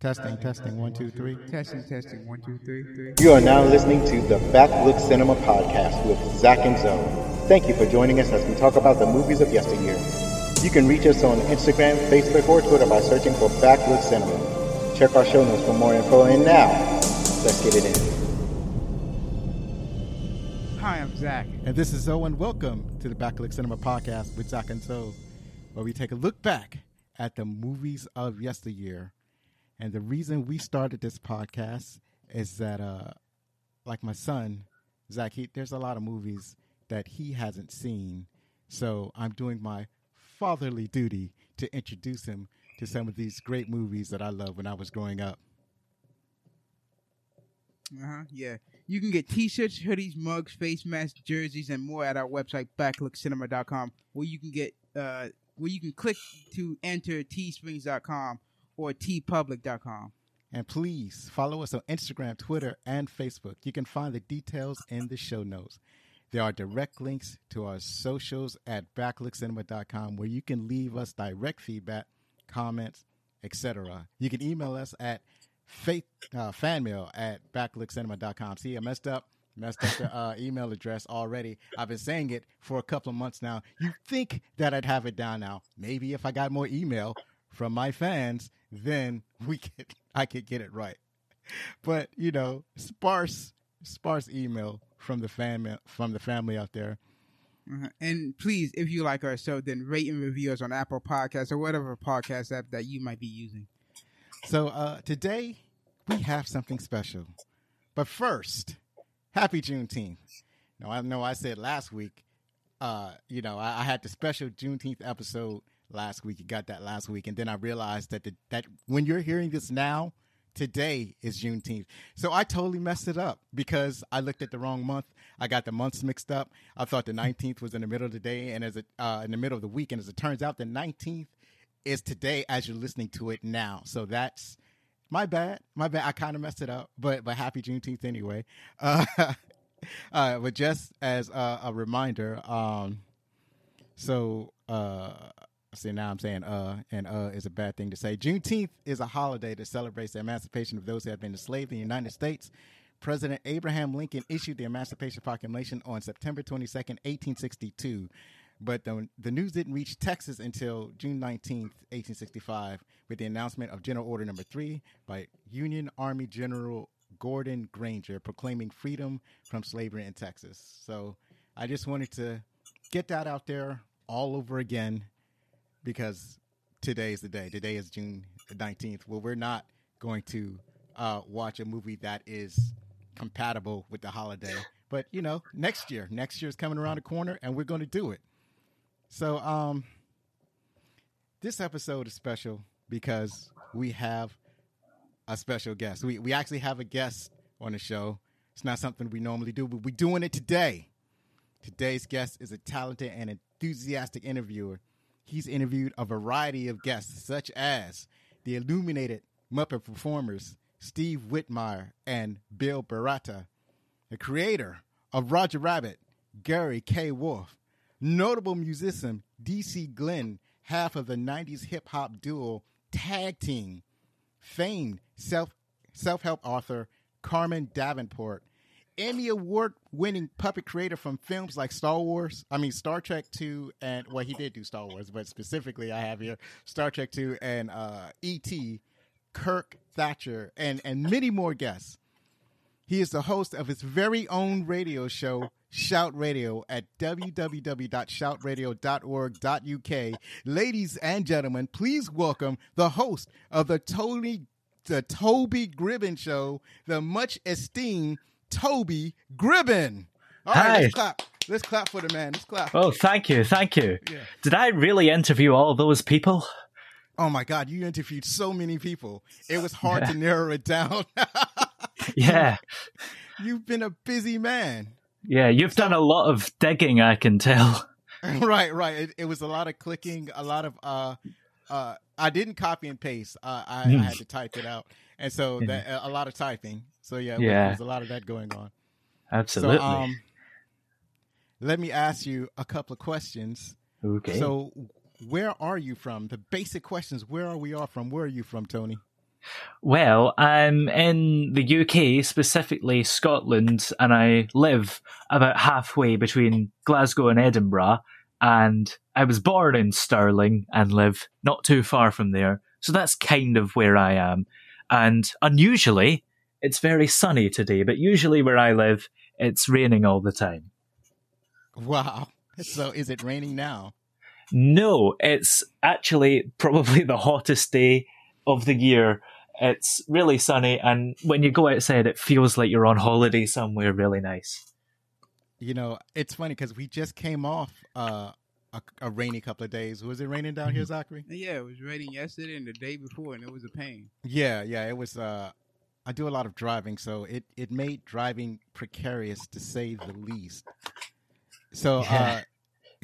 Testing, testing, one, two, three. Testing, testing, one, two, three, three. You are now listening to the Backlook Cinema Podcast with Zach and Zoe. Thank you for joining us as we talk about the movies of yesteryear. You can reach us on Instagram, Facebook, or Twitter by searching for Backlook Cinema. Check our show notes for more info. And now, let's get it in. Hi, I'm Zach. And this is Zoe, and welcome to the Backlook Cinema Podcast with Zach and Zoe, where we take a look back at the movies of yesteryear. And the reason we started this podcast is that, uh, like my son, Zach, he, there's a lot of movies that he hasn't seen. So I'm doing my fatherly duty to introduce him to some of these great movies that I loved when I was growing up. Uh huh. Yeah. You can get T-shirts, hoodies, mugs, face masks, jerseys, and more at our website backlookcinema.com, where you can get uh, where you can click to enter teesprings.com or teepublic.com. And please follow us on Instagram, Twitter, and Facebook. You can find the details in the show notes. There are direct links to our socials at backlookcinema.com where you can leave us direct feedback, comments, etc. You can email us at faith, uh, fanmail at backlookcinema.com. See, I messed up. Messed up the uh, email address already. I've been saying it for a couple of months now. You think that I'd have it down now. Maybe if I got more email from my fans, then we could I could get it right. But you know, sparse sparse email from the fan from the family out there. Uh-huh. And please, if you like our show, then rate and review us on Apple Podcasts or whatever podcast app that you might be using. So uh, today we have something special, but first, happy Juneteenth. Now I know I said last week, uh, you know, I, I had the special Juneteenth episode last week. You got that last week, and then I realized that the, that when you're hearing this now, today is Juneteenth. So I totally messed it up because I looked at the wrong month. I got the months mixed up. I thought the 19th was in the middle of the day and as it uh, in the middle of the week, and as it turns out, the 19th is today as you're listening to it now. So that's my bad. My bad. I kind of messed it up, but but happy Juneteenth anyway. Uh, uh, but just as a, a reminder, um, so uh, See, now I'm saying uh, and uh is a bad thing to say. Juneteenth is a holiday that celebrates the emancipation of those who have been enslaved in the United States. President Abraham Lincoln issued the Emancipation Proclamation on September 22, 1862. But the, the news didn't reach Texas until June 19th, 1865, with the announcement of General Order Number 3 by Union Army General Gordon Granger proclaiming freedom from slavery in Texas. So I just wanted to get that out there all over again because today is the day. Today is June 19th. Well, we're not going to uh, watch a movie that is compatible with the holiday. But, you know, next year, next year is coming around the corner and we're going to do it. So, um, this episode is special because we have a special guest. We, we actually have a guest on the show. It's not something we normally do, but we're doing it today. Today's guest is a talented and enthusiastic interviewer he's interviewed a variety of guests, such as the illuminated Muppet performers Steve Whitmire and Bill Barretta, the creator of Roger Rabbit, Gary K. Wolf, notable musician DC Glenn, half of the 90s hip hop duo Tag Team, famed self self help author Carmen Davenport, Emmy Award winning puppet creator from films like Star Wars, I mean Star Trek 2 and well he did do Star Wars, but specifically I have here Star Trek 2 and uh, E.T., Kirk Thatcher and and many more guests. He is the host of his very own radio show Shout Radio at www.shoutradio.org.uk. Ladies and gentlemen, please welcome the host of the Tony the Toby Gribben Show, the much esteemed Toby Gribben. All right, Hi. let's clap. Let's clap for the man. Let's clap. Oh, thank you, thank you. Yeah. Did I really interview all those people? Oh my God, you interviewed so many people. It was hard to narrow it down. Yeah, You've been a busy man. yeah. You've done a lot of digging, I can tell. right, right. It, it was a lot of clicking, a lot of. uh uh I didn't copy and paste. Uh, I, I had to type it out, and so that a lot of typing. So yeah. Yeah. there's a lot of that going on. Absolutely. So um, let me ask you a couple of questions. okay. So where are you from? The basic questions. Where are we all from? Where are you from, Tony? Well, I'm in the UK, specifically Scotland, and I live about halfway between Glasgow and Edinburgh. And I was born in Stirling and live not too far from there. So that's kind of where I am. And unusually, it's very sunny today, but usually where I live, it's raining all the time. Wow. So is it raining now? No, it's actually probably the hottest day of the year. It's really sunny, and when you go outside, it feels like you're on holiday somewhere really nice. You know, it's funny because we just came off uh, a, a, rainy couple of days. Was it raining down here, mm-hmm. Zachary? Yeah, it was raining yesterday and the day before, and it was a pain. Yeah, yeah, it was. Uh, I do a lot of driving, so it it made driving precarious to say the least. So, yeah.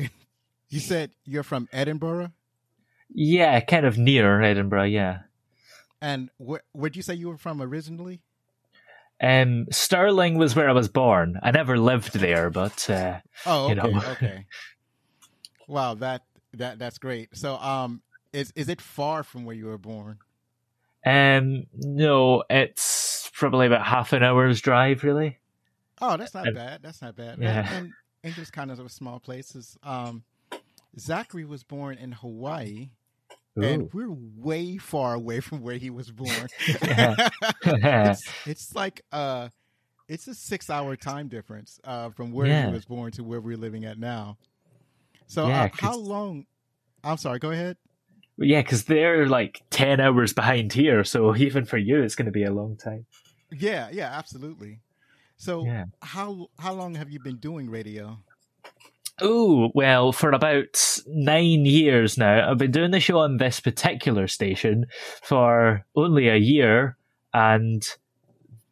uh, you said you're from Edinburgh. Yeah, kind of near Edinburgh. Yeah. And wh- where'd you say you were from originally? Um, Stirling was where I was born. I never lived there, but uh, oh, okay, you know. okay. Wow, that that that's great. So, um, is is it far from where you were born? Um, no, it's probably about half an hour's drive, really. Oh, that's not bad. That's not bad. Yeah, and, and just kind of small places. Um, Zachary was born in Hawaii, Ooh. and we're way far away from where he was born. it's, it's, like uh, it's a six-hour time difference uh, from where yeah. he was born to where we're living at now. So, yeah, uh, how long? I'm sorry. Go ahead. Yeah, because they're like ten hours behind here, so even for you, it's going to be a long time. Yeah, yeah, absolutely. So, yeah. how how long have you been doing radio? Oh, well, for about nine years now. I've been doing the show on this particular station for only a year and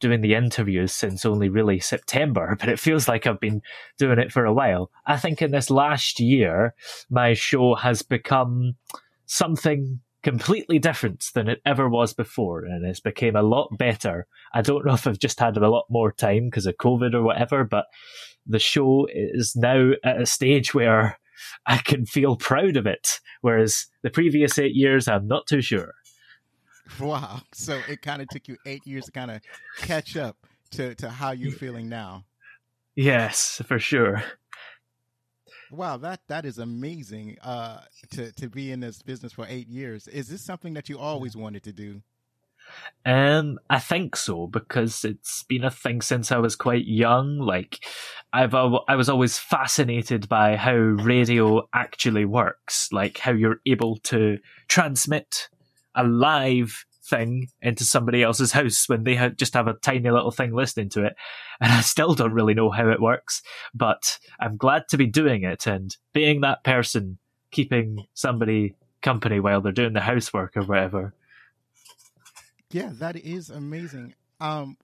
doing the interviews since only really September, but it feels like I've been doing it for a while. I think in this last year, my show has become something completely different than it ever was before, and it's became a lot better. I don't know if I've just had a lot more time because of COVID or whatever, but the show is now at a stage where I can feel proud of it, whereas the previous eight years, I'm not too sure. Wow. So it kind of took you eight years to kind of catch up to, to how you're feeling now. Yes, for sure. Wow, that that is amazing. Uh, to to be in this business for eight years. Is this something that you always wanted to do? Um, I think so because it's been a thing since I was quite young. Like, I've I was always fascinated by how radio actually works, like how you're able to transmit a live thing into somebody else's house when they just have a tiny little thing listening to it. And I still don't really know how it works, but I'm glad to be doing it and being that person, keeping somebody company while they're doing the housework or whatever. Yeah, that is amazing. Um,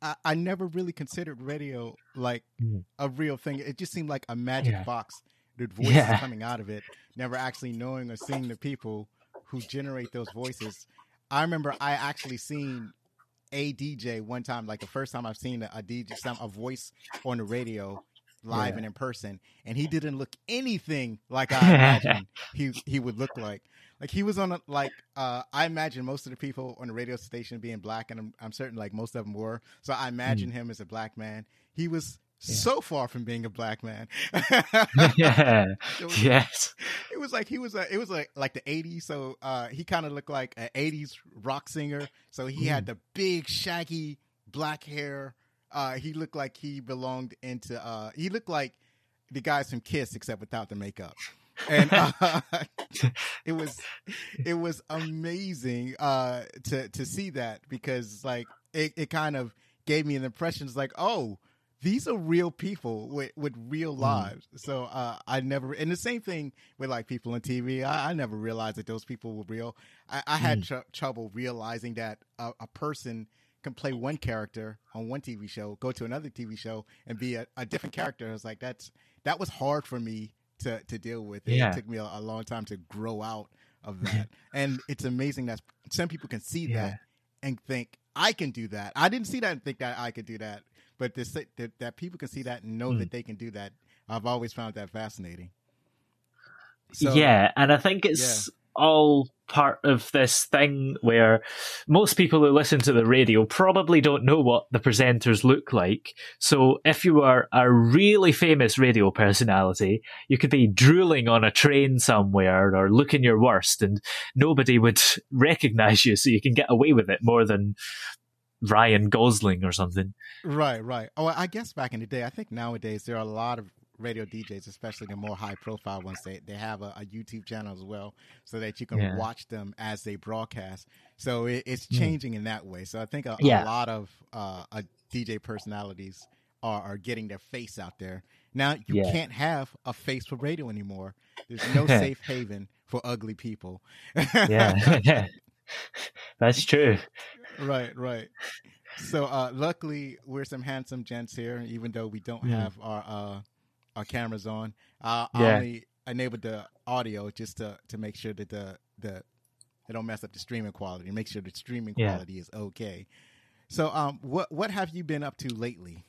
I, I never really considered radio like mm. a real thing. It just seemed like a magic yeah. box with voices yeah. coming out of it, never actually knowing or seeing the people who generate those voices. I remember I actually seen a DJ one time, like the first time I've seen a, a DJ, some a voice on the radio live yeah. and in person, and he didn't look anything like I imagined he he would look like. Like he was on a, like uh, I imagine most of the people on the radio station being black, and I'm, I'm certain like most of them were. So I imagine mm. him as a black man. He was yeah. so far from being a black man. yeah. It was, yes. It was like he was a, it was like like the 80s so uh, he kind of looked like an 80s rock singer. So he mm. had the big shaggy black hair. Uh, he looked like he belonged into uh, he looked like the guys from Kiss except without the makeup and uh, it was it was amazing uh, to to see that because like it, it kind of gave me an impression it's like oh these are real people with, with real mm. lives. Mm. So uh, I never, and the same thing with like people on TV. I, I never realized that those people were real. I, I had mm. tr- trouble realizing that a, a, person can play one character on one TV show, go to another TV show, and be a, a different character. I was like, that's that was hard for me to to deal with. It, yeah. it took me a, a, long time to grow out of that, and it's amazing that some people can see yeah. that and think I can do that. I didn't see that and think that I could do that, but this, that, that people can see that and know mm. that they can do that. I've always found that fascinating. So, yeah, and I think it's all part of this thing where most people who listen to the radio probably don't know what the presenters look like. So if you are a really famous radio personality, you could be drooling on a train somewhere or looking your worst and nobody would recognize you so you can get away with it more than Ryan Gosling or something. Right, right. Oh, I guess back in the day, I think nowadays there are a lot of radio DJs, especially the more high profile ones, they, they have a, a YouTube channel as well so that you can Yeah. watch them as they broadcast. So it, it's Mm. changing in that way. So I think a, Yeah. a lot of uh, uh, DJ personalities are, are getting their face out there. Now you Yeah. can't have a face for radio anymore. There's no safe haven for ugly people. Yeah. That's true. Right, right. So uh luckily we're some handsome gents here, even though we don't Mm. have our uh our cameras on. Uh I Yeah. only enabled the audio just to to make sure that the the they don't mess up the streaming quality, make sure the streaming Yeah. quality is okay. So um what what have you been up to lately?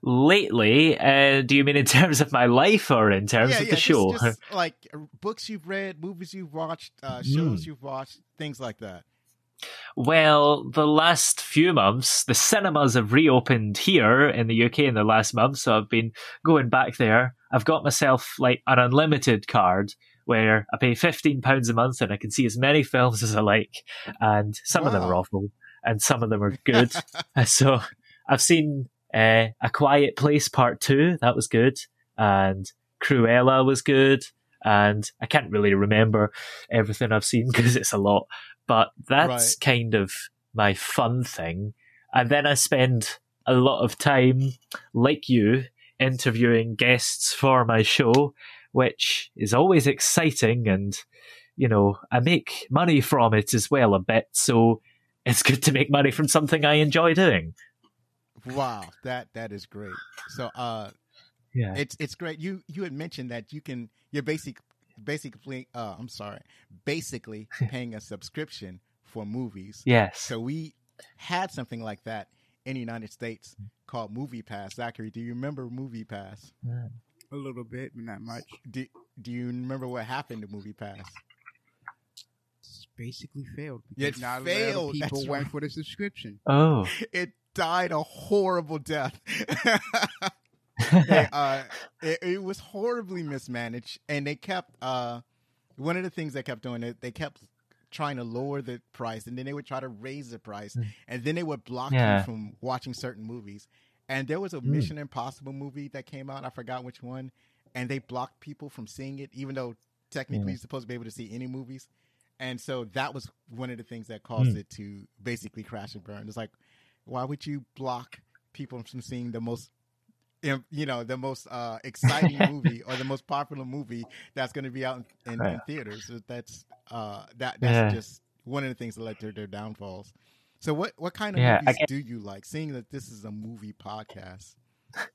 Lately, uh, do you mean in terms of my life or in terms of the just- show? just, like books you've read, movies you've watched, uh shows Mm. you've watched, things like that. Well, the last few months, the cinemas have reopened here in the UK in the last month, so I've been going back there. I've got myself like an unlimited card where I pay fifteen pounds a month and I can see as many films as I like, and some of them are awful and some of them are good. So I've seen uh, A Quiet Place Part Two, that was good, and Cruella was good, and I can't really remember everything I've seen because it's a lot, but that's Right. kind of my fun thing. And then I spend a lot of time, like you, interviewing guests for my show, which is always exciting and you know, I make money from it as well a bit, so it's good to make money from something I enjoy doing. Wow, that that is great. So uh Yeah. it's it's great. You you had mentioned that you can you're basic basically uh I'm sorry, basically paying a subscription for movies. yes. So we had something like that in the United States called Movie Pass. Zachary, do you remember Movie Pass? A little bit, but not much. Do, do you remember what happened to Movie Pass? It's basically failed. It not a lot of failed, People that's went right. for the subscription. Oh. It died a horrible death. They, uh, it, it was horribly mismanaged, and they kept uh, one of the things they kept doing. It they kept trying to lower the price, and then they would try to raise the price, and then they would block Yeah. you from watching certain movies. And there was a Mission Impossible movie that came out. I forgot which one, and they blocked people from seeing it, even though technically Yeah. you're supposed to be able to see any movies. And so that was one of the things that caused Mm. it to basically crash and burn. It's like, why would you block people from seeing the most, you know, the most uh, exciting movie or the most popular movie that's going to be out in, in, in theaters? That's uh, that that's Yeah. just one of the things that led to their downfalls. So what what kind of Yeah, movies do you like? Seeing that this is a movie podcast.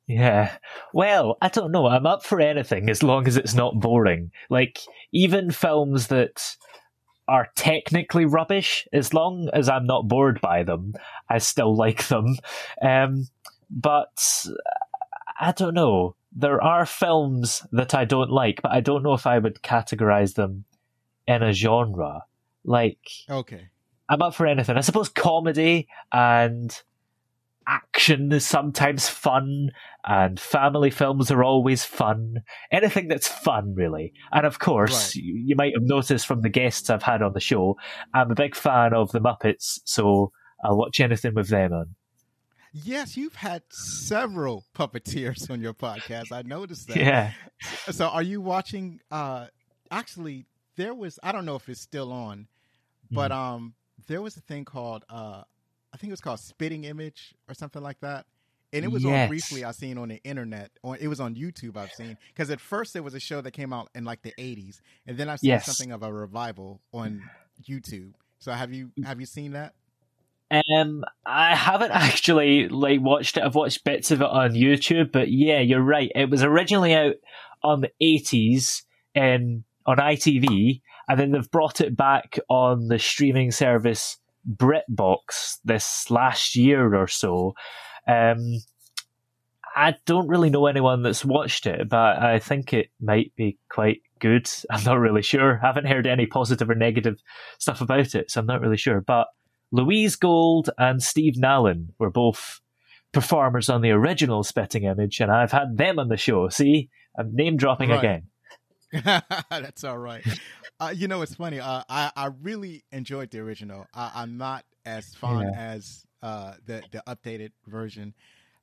Yeah. Well, I don't know. I'm up for anything as long as it's not boring. Like, even films that are technically rubbish, as long as I'm not bored by them, I still like them. Um, but I don't know. There are films that I don't like, but I don't know if I would categorize them in a genre. Like, Okay. I'm up for anything. I suppose comedy and action is sometimes fun, and family films are always fun. Anything that's fun, really. And of course, Right. you, you might have noticed from the guests I've had on the show, I'm a big fan of the Muppets, so I'll watch anything with them on. Yes, you've had several puppeteers on your podcast. I noticed that. Yeah. So are you watching uh actually there was I don't know if it's still on, but Mm. um there was a thing called uh I think it was called Spitting Image or something like that. And it was on Yes. briefly I seen on the internet or it was on YouTube I've seen cuz at first there was a show that came out in like the 80s and then I've seen Yes. something of a revival on YouTube. So have you have you seen that? Um, I haven't actually like watched it. I've watched bits of it on YouTube, but yeah, you're right. It was originally out on the 80s in on ITV, and then they've brought it back on the streaming service BritBox this last year or so. Um, I don't really know anyone that's watched it, but I think it might be quite good. I'm not really sure. I haven't heard any positive or negative stuff about it, so I'm not really sure. But Louise Gold and Steve Nallon were both performers on the original Spitting Image, and I've had them on the show. See, I'm name dropping Right. again. That's all right. Uh, you know, it's funny. Uh, I I really enjoyed the original. I, I'm not as fond Yeah. as uh, the the updated version.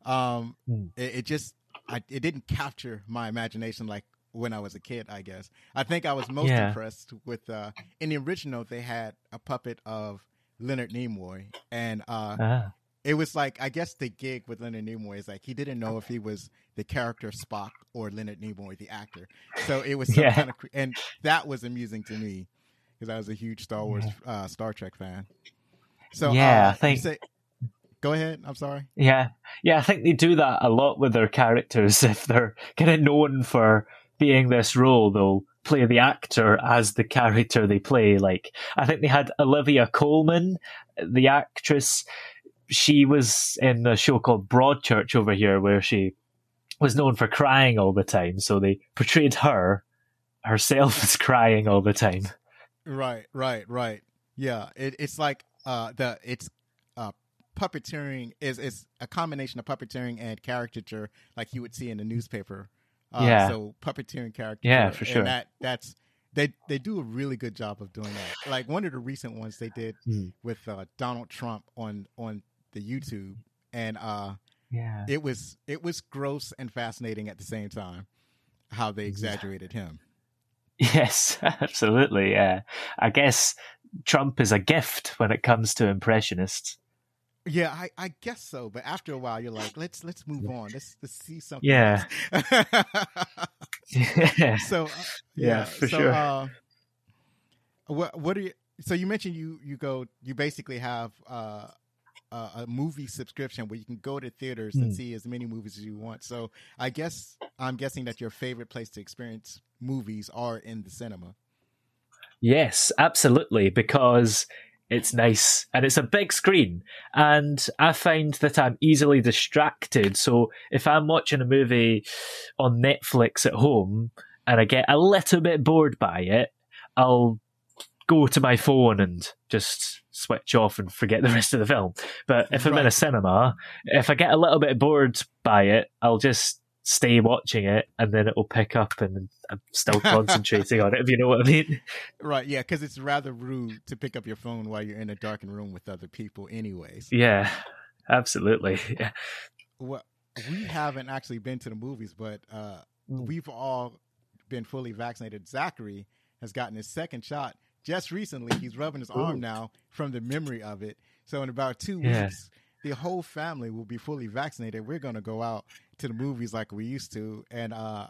Um, Hmm. it, it just I, it didn't capture my imagination like when I was a kid. I guess I think I was most Yeah. impressed with uh, in the original they had a puppet of Leonard Nimoy, and uh, Ah, it was like I guess the gig with Leonard Nimoy is like he didn't know if he was the character Spock or Leonard Nimoy, the actor. So it was some Yeah. kind of, and that was amusing to me because I was a huge Star Wars, uh, Star Trek fan. So Yeah, uh, I think- say- go ahead. I'm sorry. yeah, yeah. I think they do that a lot with their characters. If they're kind of known for being this role, they'll play the actor as the character they play. Like I think they had Olivia Colman, the actress. She was in a show called Broadchurch over here, where she was known for crying all the time. So they portrayed her herself as crying all the time. Right, right, right. Yeah, it, it's like uh, the it's uh, puppeteering is is a combination of puppeteering and caricature, like you would see in the newspaper. Uh, Yeah. So puppeteering caricature. Yeah, for sure. And that that's they they do a really good job of doing that. Like one of the recent ones they did Mm. with uh, Donald Trump on on the YouTube, and uh, Yeah. it was it was gross and fascinating at the same time how they exaggerated him. Yes, absolutely. Yeah. I guess Trump is a gift when it comes to impressionists. Yeah, I, I guess so. But after a while, you're like, let's let's move on. Let's let's see something. Yeah. yeah. so uh, Yeah, yeah, for so, sure. Uh, what what are you? So you mentioned you you go you basically have uh, a, a movie subscription where you can go to theaters and Hmm. see as many movies as you want. So I guess I'm guessing that your favorite place to experience movies are in the cinema. Yes, absolutely, because it's nice and it's a big screen. And I find that I'm easily distracted. So if I'm watching a movie on Netflix at home and I get a little bit bored by it, I'll go to my phone and just switch off and forget the rest of the film. But if I'm in a cinema, if I get a little bit bored by it, I'll just stay watching it and then it'll pick up and I'm still concentrating on it, if you know what I mean. Right? Yeah, because it's rather rude to pick up your phone while you're in a darkened room with other people, anyways. Yeah, absolutely. Yeah. Well, we haven't actually been to the movies, but uh, Mm. we've all been fully vaccinated. Zachary has gotten his second shot just recently. He's rubbing his arm now from the memory of it. So in about two Yeah. weeks, the whole family will be fully vaccinated. We're going to go out to the movies like we used to, and uh,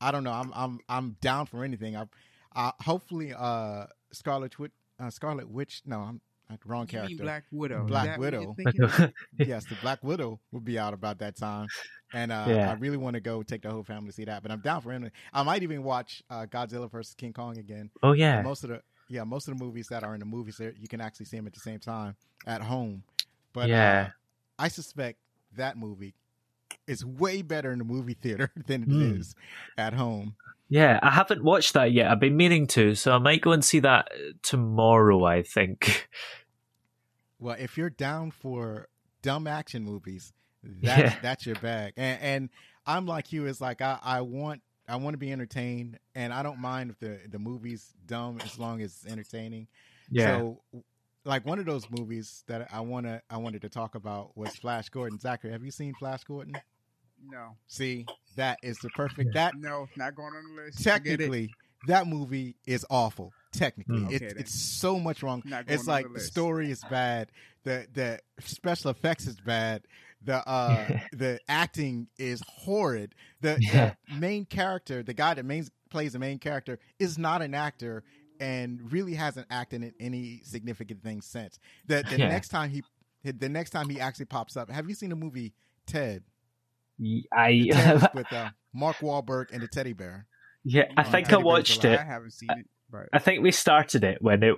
I don't know. I'm I'm I'm down for anything. I, uh, hopefully, uh, Scarlet Witch. Uh, Scarlet Witch. No, I'm uh, wrong character. Black Widow. Black that what you're Widow. yes, the Black Widow will be out about that time, and uh, Yeah. I really want to go take the whole family to see that. But I'm down for anything. I might even watch uh, Godzilla versus King Kong again. oh yeah, Most of the yeah, most of the movies that are in the movies, there you can actually see them at the same time at home. But yeah, uh, I suspect that movie is way better in the movie theater than it Hmm. is at home. yeah. I haven't watched that yet. I've been meaning to, so I might go and see that tomorrow. I think. Well, if you're down for dumb action movies, that's Yeah. that's your bag. And, and I'm like you. Is like I, I want I want to be entertained, and I don't mind if the the movie's dumb as long as it's entertaining. Yeah, So, like one of those movies that I wanna I wanted to talk about was Flash Gordon. Zachary, have you seen Flash Gordon? No, See, that is the perfect that no, not going on the list. Technically that movie is awful. Technically, Mm. it's Okay, it's so much wrong. Not going It's on like the the story is bad, the the special effects is bad, the uh the acting is horrid. The, Yeah. the main character, the guy that main, plays the main character, is not an actor and really hasn't acted in any significant thing since. The the Yeah. next time he the next time he actually pops up, have you seen the movie Ted? Ted I with uh, Mark Wahlberg and the teddy bear. yeah. I think I watched it. I haven't seen it, but I think we started it when it.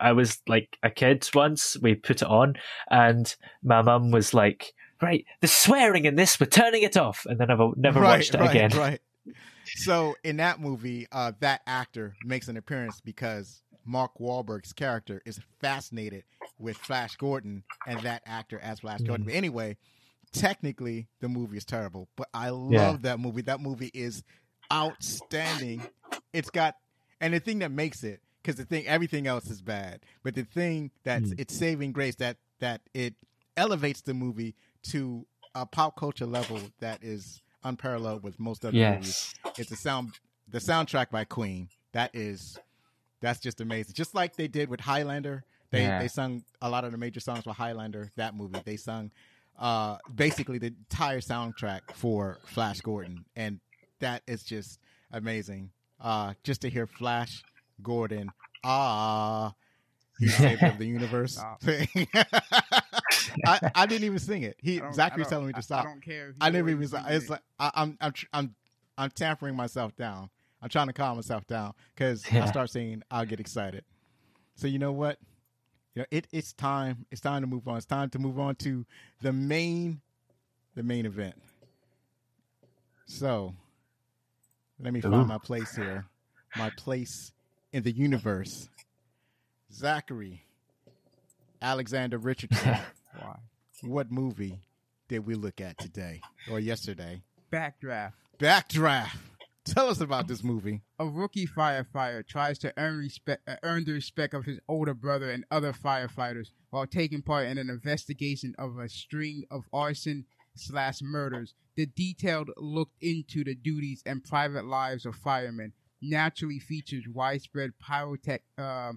I was like a kid once. We put it on, and my mum was like, "Right, the swearing in this, we're turning it off." And then I've never Right, watched it right, again. Right. So in that movie, uh, that actor makes an appearance because Mark Wahlberg's character is fascinated with Flash Gordon and that actor as Flash Gordon. But anyway, technically the movie is terrible, but I love Yeah. that movie. That movie is outstanding. It's got and the thing that makes it because the thing everything else is bad, but the thing that's Mm. it's saving grace that that it elevates the movie to a pop culture level that is unparalleled with most other movies. It's a sound the soundtrack by Queen. That is that's just amazing. Just like they did with Highlander. They Yeah. they sung a lot of the major songs for Highlander, that movie. They sung uh basically the entire soundtrack for Flash Gordon. And that is just amazing. Uh just to hear Flash Gordon ah he's savior of the universe. Stop. I, I didn't even sing it. He Zachary's telling me to stop. I don't care. I never even. It's it. like I, am I'm, I'm I'm I'm tampering myself down. I'm trying to calm myself down because I start singing, I'll get excited. So you know what? You know it. It's time. It's time to move on. It's time to move on to the main, the main event. So let me Ooh. find my place here. My place in the universe. Zachary, Alexander Richardson. Why? what movie did we look at today or yesterday? Backdraft. Backdraft. Tell us about this movie. A rookie firefighter tries to earn respect, uh, earn the respect of his older brother and other firefighters while taking part in an investigation of a string of arson slash murders. The detailed look into the duties and private lives of firemen naturally features widespread pyrotech, um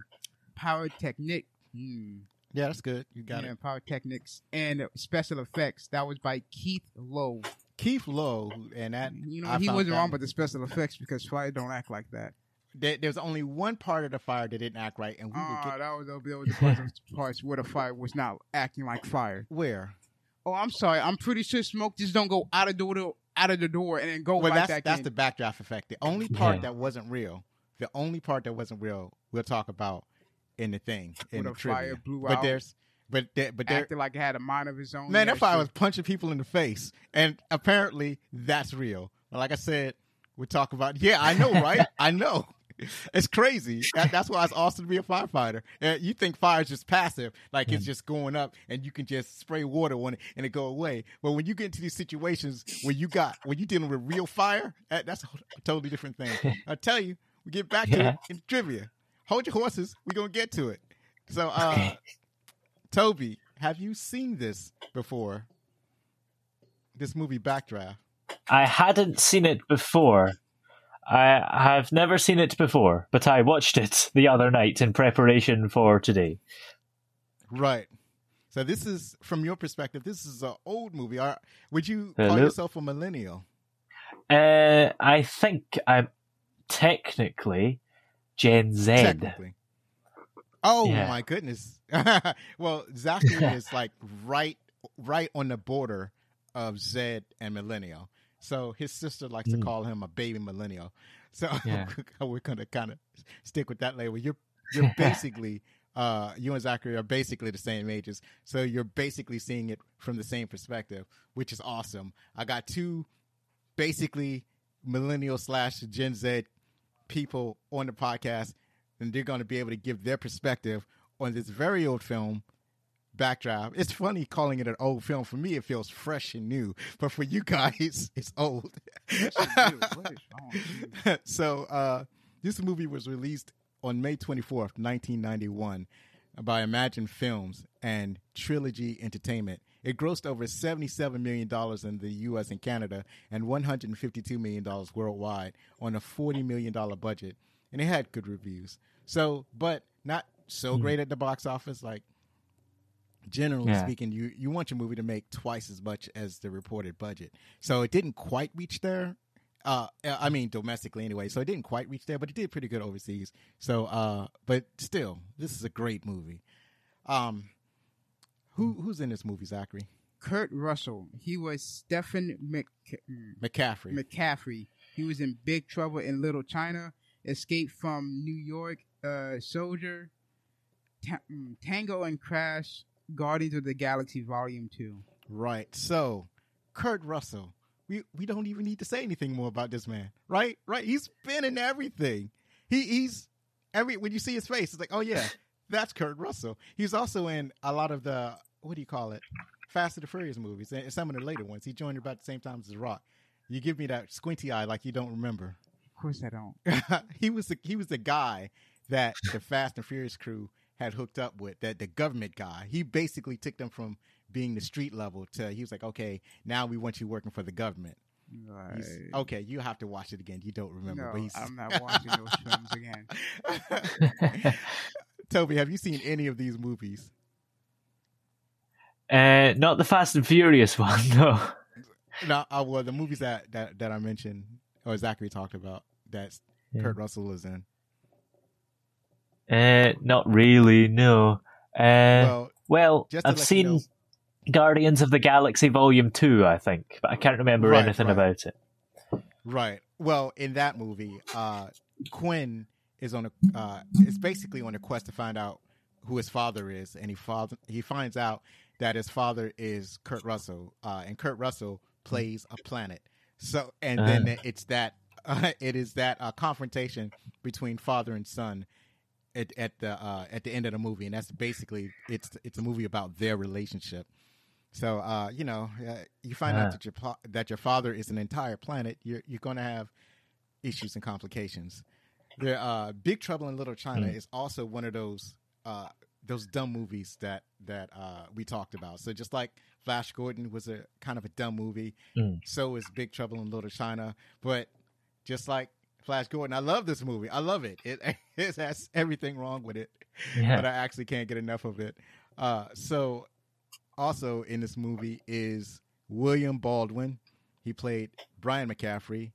pyrotechnic. Hmm, Yeah, that's good. You got yeah, it. pyrotechnics and special effects. That was by Keith Lowe. Keith Lowe, and that You know, I he wasn't wrong with the special effects because fire don't act like that. there, there's only one part of the fire that didn't act right, and we will Ah, get that was, that was the parts, parts where the fire was not acting like fire. where. Oh, I'm sorry. I'm pretty sure smoke just don't go out of the door, out of the door, and then go Well, right that's back that's in. the backdraft effect. The only part Yeah. that wasn't real, the only part that wasn't real, we'll talk about in the thing in Where the the fire trivia. blew but out. there's, but there, but there, acted like it had a mind of his own. Man, Yeah, that fire was punching people in the face, and apparently that's real. But like I said, we talk about. Yeah, I know, right? I know. It's crazy. That, that's why it's awesome to be a firefighter. Uh, you think fire is just passive, like it's just going up and you can just spray water on it and it go away. But when you get into these situations where you got when you dealing with real fire, that, that's a totally different thing. I tell you, we get back to Yeah. it in trivia. Hold your horses. We're gonna get to it. So, uh, Toby, have you seen this before? This movie Backdraft. I hadn't seen it before. I have never seen it before, but I watched it the other night in preparation for today. Right. So this is from your perspective. This is an old movie. Are, would you call Hello? yourself a millennial? Uh, I think I'm technically Gen Z. Oh Yeah. my goodness. well, Zachary is like right, right on the border of Z and millennial. So his sister likes to Mm. call him a baby millennial. So Yeah. we're gonna kind of stick with that label. You're you're basically uh, you and Zachary are basically the same ages, so you're basically seeing it from the same perspective, which is awesome. I got two basically millennial slash Gen Z people on the podcast, and they're going to be able to give their perspective on this very old film. Backdraft. It's funny calling it an old film. For me, it feels fresh and new, but for you guys, it's old. Yes, it do. What is wrong with you? so uh, this movie was released on May 24th, 1991 by Imagine Films and Trilogy Entertainment. It grossed over $77 million in the U.S. and Canada and $152 million worldwide on a $40 million budget. And it had good reviews. So, but not so great at the box office. Like, generally Yeah. speaking, you, you want your movie to make twice as much as the reported budget. So it didn't quite reach there. Uh, I mean, domestically anyway. So it didn't quite reach there, but it did pretty good overseas. So, uh, but still, this is a great movie. Um, who who's in this movie, Zachary? Kurt Russell. He was Stephen Mc, McCaffrey. McCaffrey. He was in Big Trouble in Little China. Escape from New York. Uh, Soldier. Ta- mm, Tango and Crash. Guardians of the Galaxy Volume Two. right. So, Kurt Russell. we we don't even need to say anything more about this man, right? Right? He's been in everything. He he's every when you see his face, it's like, oh yeah, that's Kurt Russell. He's also in a lot of the what do you call it, Fast and the Furious movies, and some of the later ones. He joined about the same time as The Rock. You give me that squinty eye like you don't remember. Of course I don't. he was the he was the guy that the Fast and Furious crew had hooked up with, that the government guy. He basically took them from being the street level to he was like, okay, now we want you working for the government. Right. Okay, you have to watch it again. You don't remember, no, but he's I'm not watching those films again. Toby, have you seen any of these movies? uh, not the Fast and Furious one, no. No, uh, well, the movies that, that that I mentioned or Zachary talked about that Yeah. Kurt Russell is in. Uh, not really, no. Uh, well, well, just I've let you seen know- Guardians of the Galaxy Volume 2, I think, but I can't remember Right, anything right. about it. Right. Well, in that movie, uh, Quinn is on a uh, is basically on a quest to find out who his father is, and he father he finds out that his father is Kurt Russell, uh, and Kurt Russell plays a planet. So, and then Ah. it's that uh, it is that uh, confrontation between father and son at, at the uh, at the end of the movie, and that's basically it's it's a movie about their relationship. So, uh, you know, uh, you find Ah. out that your that your father is an entire planet. You're you're going to have issues and complications. There, uh, Big Trouble in Little China Mm. is also one of those uh, those dumb movies that that uh, we talked about. So just like Flash Gordon was a kind of a dumb movie, Mm. so is Big Trouble in Little China. But just like Flash Gordon, I love this movie. I love it. It, it has everything wrong with it Yeah. but I actually can't get enough of it. Uh, so, also in this movie is William Baldwin. He played Brian McCaffrey.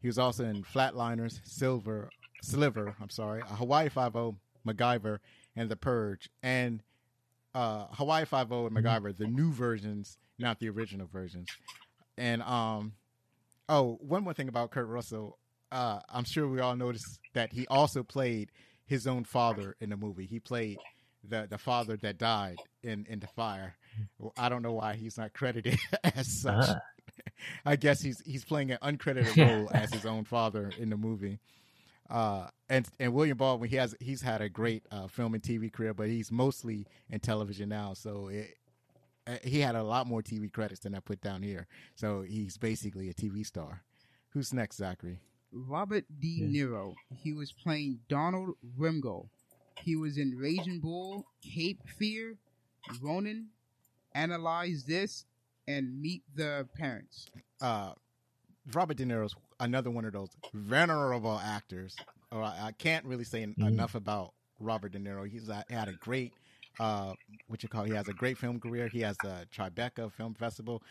He was also in Flatliners, Silver, Sliver. I'm sorry, Hawaii Five O, MacGyver, and The Purge. And uh, Hawaii Five O and MacGyver, the new versions, not the original versions. And um, oh, one more thing about Kurt Russell. Uh, I'm sure we all noticed that he also played his own father in the movie. He played the the father that died in in the fire. I don't know why he's not credited as such. Ah. I guess he's he's playing an uncredited role as his own father in the movie. Uh, and and William Baldwin, he has he's had a great uh, film and TV career, but he's mostly in television now. So it, uh, he had a lot more TV credits than I put down here. So he's basically a TV star. Who's next, Zachary? Robert De Yeah. Niro. He was playing Donald Rimgale. He was in Raging Bull, Cape Fear, Ronin, Analyze This, and Meet the Parents. uh, Robert De Niro's another one of those venerable actors. Or I, I can't really say Mhm. enough about Robert De Niro. He's uh, had a great, uh, what you call, he has a great film career. He has the Tribeca Film Festival.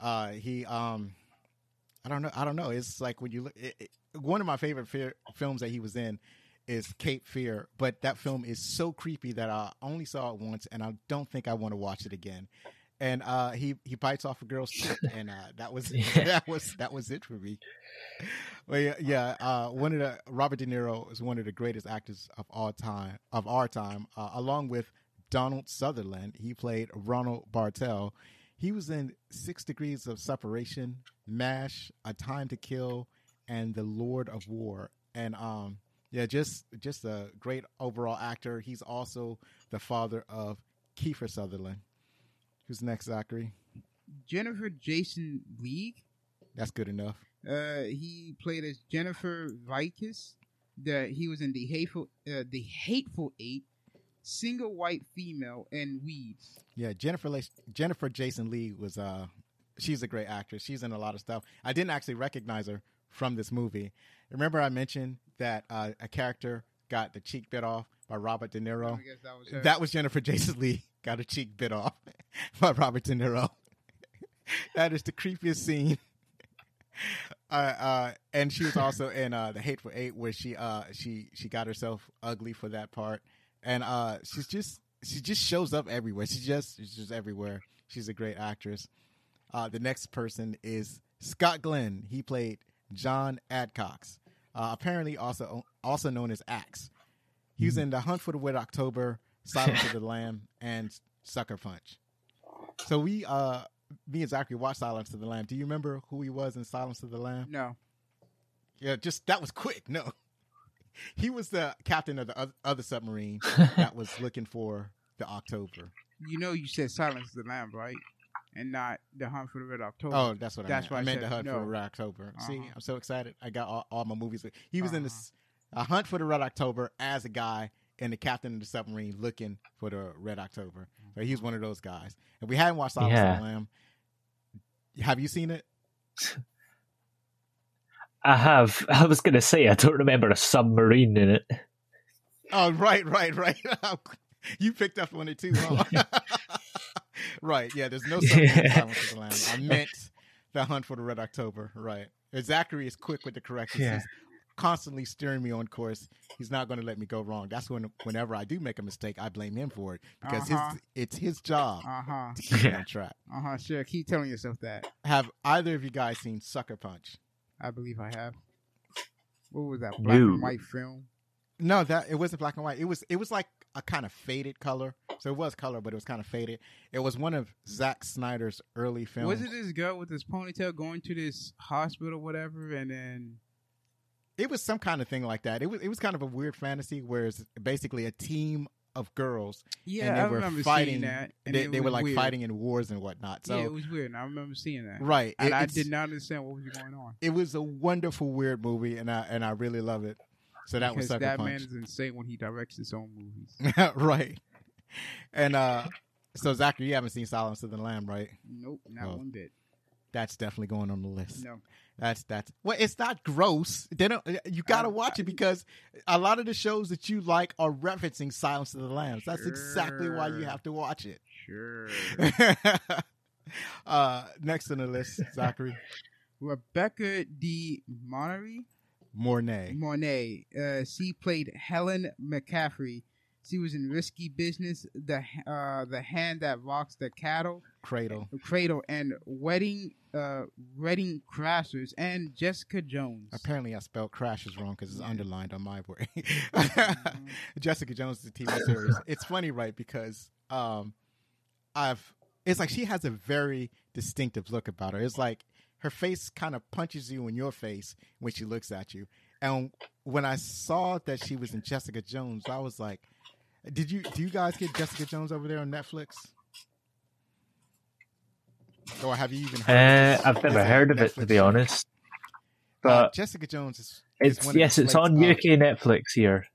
Uh, he, um, I don't know, I don't know. It's like when you look, it, it, one of my favorite fear, films that he was in is Cape Fear, but that film is so creepy that I only saw it once, and I don't think I want to watch it again. And uh, he he bites off a girl's tit, and uh, that was Yeah. that was that was it for me. Well, yeah, yeah uh, one of the Robert De Niro is one of the greatest actors of all time of our time, uh, along with Donald Sutherland. He played Ronald Bartel. He was in Six Degrees of Separation, MASH, A Time to Kill, and The Lord of War. And um, yeah, just just a great overall actor. He's also the father of Kiefer Sutherland. Who's next, Zachary? Jennifer Jason League. That's good enough. Uh, he played as Jennifer Vikas. The he was in the hateful, uh, the hateful eight, single white female, and Weeds. Yeah, Jennifer La- Jennifer Jason Leigh was uh she's a great actress. She's in a lot of stuff. I didn't actually recognize her from this movie. Remember I mentioned that uh, a character got the cheek bit off by Robert De Niro? I guess that was her. That was Jennifer Jason Leigh got a cheek bit off by Robert De Niro. that is the creepiest scene. Uh, uh, and she was also in uh, the Hateful Eight, where she uh, she she got herself ugly for that part, and uh, she's just she just shows up everywhere. She just she's just everywhere. She's a great actress. Uh, the next person is Scott Glenn. He played John Adcox, uh, apparently also also known as Axe. He was in The Hunt for the Red October, Silence of the Lamb, and Sucker Punch. So we uh me and Zachary watched Silence of the Lamb. Do you remember who he was in Silence of the Lamb? No. Yeah, just that was quick. No, he was the captain of the other submarine that was looking for the October. You know, you said Silence of the Lamb, right? And not The Hunt for the Red October. Oh, that's what That's I meant. why I I meant said the Hunt no. for the Red October. See, Uh-huh. I'm so excited. I got all, all my movies. He was in Uh-huh. this a Hunt for the Red October as a guy and the captain of the submarine looking for the Red October. So he's mm-hmm. one of those guys. And we hadn't watched Silence Yeah. of the Lamb. Have you seen it? I have. I was going to say I don't remember a submarine in it. Oh, right, right, right. you picked up on it too, huh? right. Yeah, there's no submarine in Silence of the Lamb. I meant the Hunt for the Red October. Right. Zachary is quick with the corrections. Yeah. He's constantly steering me on course. He's not going to let me go wrong. That's when, whenever I do make a mistake, I blame him for it because Uh-huh. it's, it's his job Uh huh. to keep me on track. Uh huh. Sure. Keep telling yourself that. Have either of you guys seen Sucker Punch? I believe I have. What was that? Black No. and white film. No, that it wasn't black and white. It was it was like a kind of faded color. So it was color, but it was kind of faded. It was one of Zack Snyder's early films. Was it this girl with this ponytail going to this hospital, whatever, and then It was some kind of thing like that. It was it was kind of a weird fantasy where it's basically a team of girls yeah, and they I were remember fighting. seeing that. And they they were like weird. fighting in wars and whatnot. So yeah, it was weird. And I remember seeing that, right, and it, I did not understand what was going on. It was a wonderful weird movie, and I and I really love it. So that was Sucker that Punch. man is insane when he directs his own movies. right. And uh so Zachary, you haven't seen Silence of the Lamb, right? Nope, not Oh. one bit. That's definitely going on the list. No, That's that's well, it's not gross. They don't. You got to watch it because a lot of the shows that you like are referencing Silence of the Lambs. That's exactly why you have to watch it. sure. uh, next on the list, Zachary Rebecca D. Monnery Mornay. Monet. Uh, she played Helen McCaffrey. She was in Risky Business, the uh, the hand that rocks the cattle, Cradle. Cradle, and Wedding uh, Wedding Crashers, and Jessica Jones. Apparently, I spelled crashes wrong because it's Yeah. underlined on my word. Mhm. Jessica Jones is a TV series. It's funny, right? Because um, I've it's like she has a very distinctive look about her. It's like her face kind of punches you in your face when she looks at you. And when I saw that she was in Jessica Jones, I was like, "Did you? Do you guys get Jessica Jones over there on Netflix?" Or have you even Uh, heard? of I've never heard of it to be show. honest. Uh, But Jessica Jones is. is it's one of the yes, it's on of- UK Netflix here.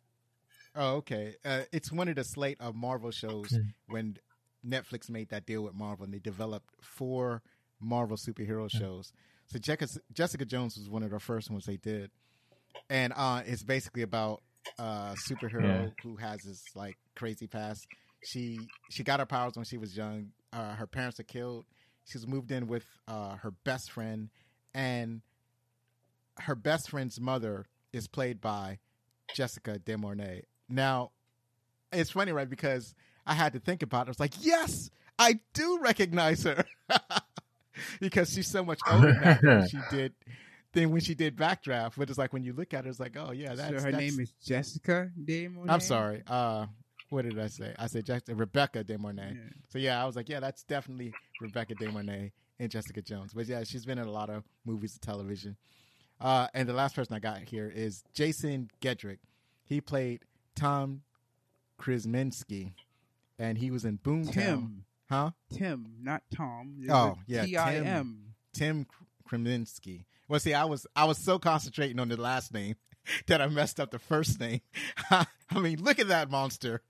Oh, okay. Uh, it's one of the slate of Marvel shows Hmm. when Netflix made that deal with Marvel and they developed four Marvel superhero shows. So Jessica, Jessica Jones was one of the first ones they did, and uh, it's basically about a superhero Yeah. who has this like crazy past. She she got her powers when she was young. Uh, her parents are killed. She's moved in with uh, her best friend, and her best friend's mother is played by Jessica De Mornay. Now, it's funny, right? Because I had to think about it. I was like, yes, I do recognize her because she's so much older now than she did than when she did Backdraft. But it's like when you look at her, it's like, oh yeah, that's so her that's- name is Jessica De Monet. I'm sorry. Uh, what did I say? I said Jessica, Rebecca De Mornay. Yeah. So yeah, I was like, yeah, that's definitely Rebecca De Mornay and Jessica Jones. But yeah, she's been in a lot of movies and television. Uh, and the last person I got here is Jason Gedrick. He played Tom Krizminski, and he was in Boomtown. Tim. Huh? Tim, not Tom. Oh, yeah, T I M. Tim Krizminski. Well, see, I was I was so concentrating on the last name that I messed up the first name. I mean, look at that monster.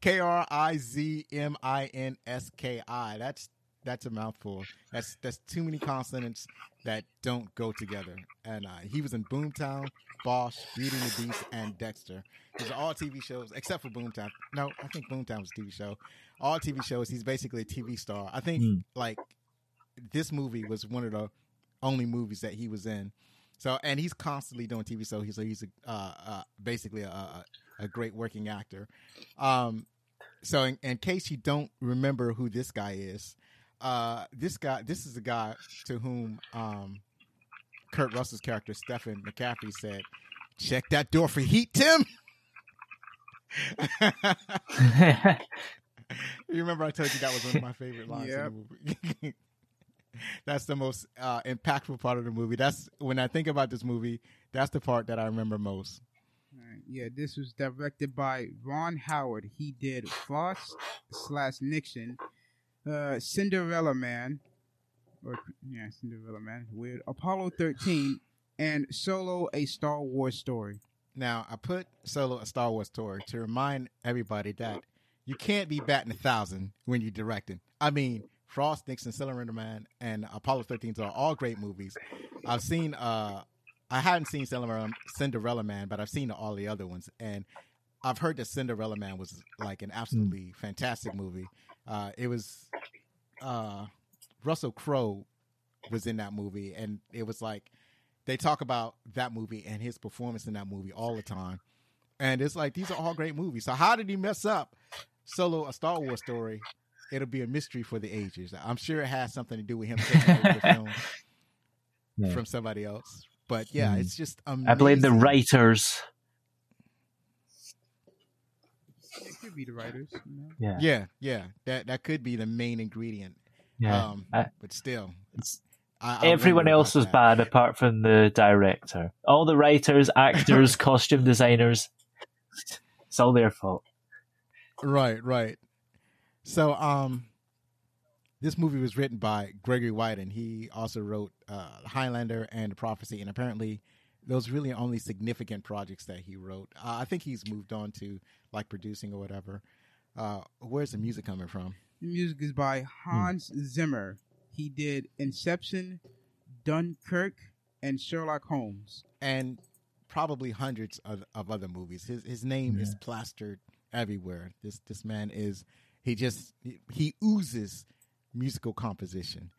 K R I Z M I N S K I. That's that's a mouthful. That's that's too many consonants that don't go together. And uh, he was in Boomtown, Bosch, Beauty and the Beast, and Dexter. These are all TV shows except for Boomtown. No, I think Boomtown was a TV show. All TV shows. He's basically a TV star. I think Hmm. like this movie was one of the only movies that he was in. So, and he's constantly doing TV. So he's so he's a, uh, uh, basically a, a, a great working actor. Um, so in, in case you don't remember who this guy is, uh, this guy, this is the guy to whom um, Kurt Russell's character Stephen McCaffrey said, "Check that door for heat, Tim." you remember I told you that was one of my favorite lines in the movie. that's the most uh, impactful part of the movie. That's when I think about this movie. That's the part that I remember most. Alright, Yeah, this was directed by Ron Howard. He did Frost slash Nixon, uh, Cinderella Man, or yeah, Cinderella Man, weird. Apollo 13, and Solo: A Star Wars Story. Now, I put Solo a Star Wars story to remind everybody that you can't be batting a thousand when you're directing. I mean, Frost, Nixon, Cinderella Man, and Apollo 13 are all great movies. I've seen, uh, I hadn't seen Cinderella, Cinderella Man, but I've seen all the other ones. And I've heard that Cinderella Man was like an absolutely fantastic movie. Uh, it was, uh, Russell Crowe was in that movie, and it was like, they talk about that movie and his performance in that movie all the time. And it's like these are all great movies. So how did he mess up Solo a Star Wars story? It'll be a mystery for the ages. I'm sure it has something to do with him taking over the film Yeah. from somebody else. But yeah, Mm. it's just amazing. I blame the writers. It could be the writers. You know? Yeah. Yeah, yeah. That that could be the main ingredient. Yeah. Um, I- but still, It's- I, I Everyone else was that. bad apart from the director. All the writers, actors, costume designers. It's all their fault. Right, right. So, um, this movie was written by Gregory Widen, and he also wrote uh, Highlander and Prophecy. And apparently, those really only significant projects that he wrote. Uh, I think he's moved on to like producing or whatever. Uh, where's the music coming from? The music is by Hmm. Hans Zimmer. He did Inception, Dunkirk, and Sherlock Holmes. And probably hundreds of, of other movies. His his name is plastered everywhere. This this man is he just he, he oozes musical composition.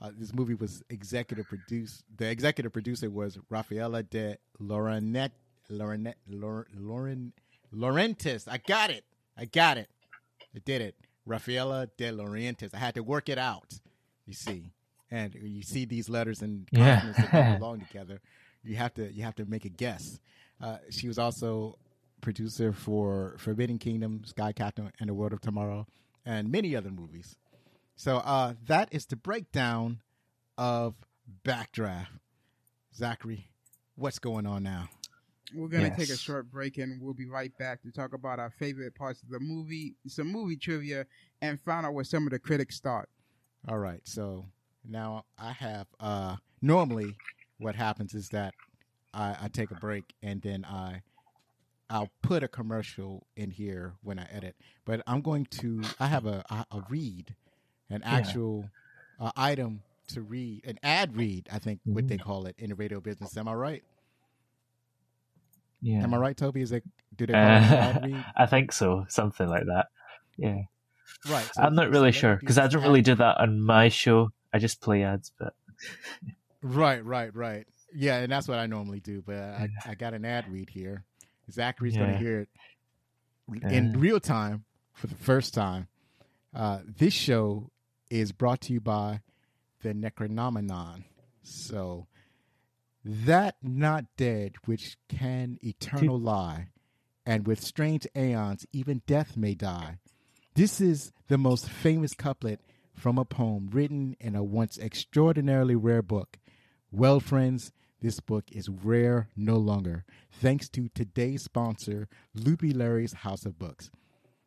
Uh, this movie was executive produced. The executive producer was Rafaela de Laurenet, Laurenet, Lauren, Laurentis. I got it. I got it. I did it. Raffaella de Laurentiis. I had to work it out. You see, and you see these letters and Yeah. consonants that don't belong together. You have to you have to make a guess. Uh, she was also producer for Forbidden Kingdom, Sky Captain, and The World of Tomorrow, and many other movies. So uh, that is the breakdown of Backdraft. Zachary, what's going on now? We're gonna take a short break and we'll be right back to talk about our favorite parts of the movie, some movie trivia, and find out what some of the critics thought. All right, so now I have. Uh, normally, what happens is that I, I take a break and then I I'll put a commercial in here when I edit. But I'm going to. I have a a, a read, an actual uh, item to read, an ad read. I think what they call it in the radio business. Am I right? Yeah. Am I right, Toby? Is it do they call it an ad Uh, read? I think so. Something like that. Yeah. Right. so- I'm not really sure because I don't ad really do that on my show. I just play ads, but Right, right, right. Yeah, and that's what I normally do. But I, I got an ad read here. Zachary's going to hear it in Uh. real time for the first time. Uh, this show is brought to you by the Necronomicon. So, that not dead, which can eternal lie, and with strange aeons, even death may die. This is the most famous couplet from a poem written in a once extraordinarily rare book. Well, friends, this book is rare no longer, thanks to today's sponsor, Loopy Larry's House of Books.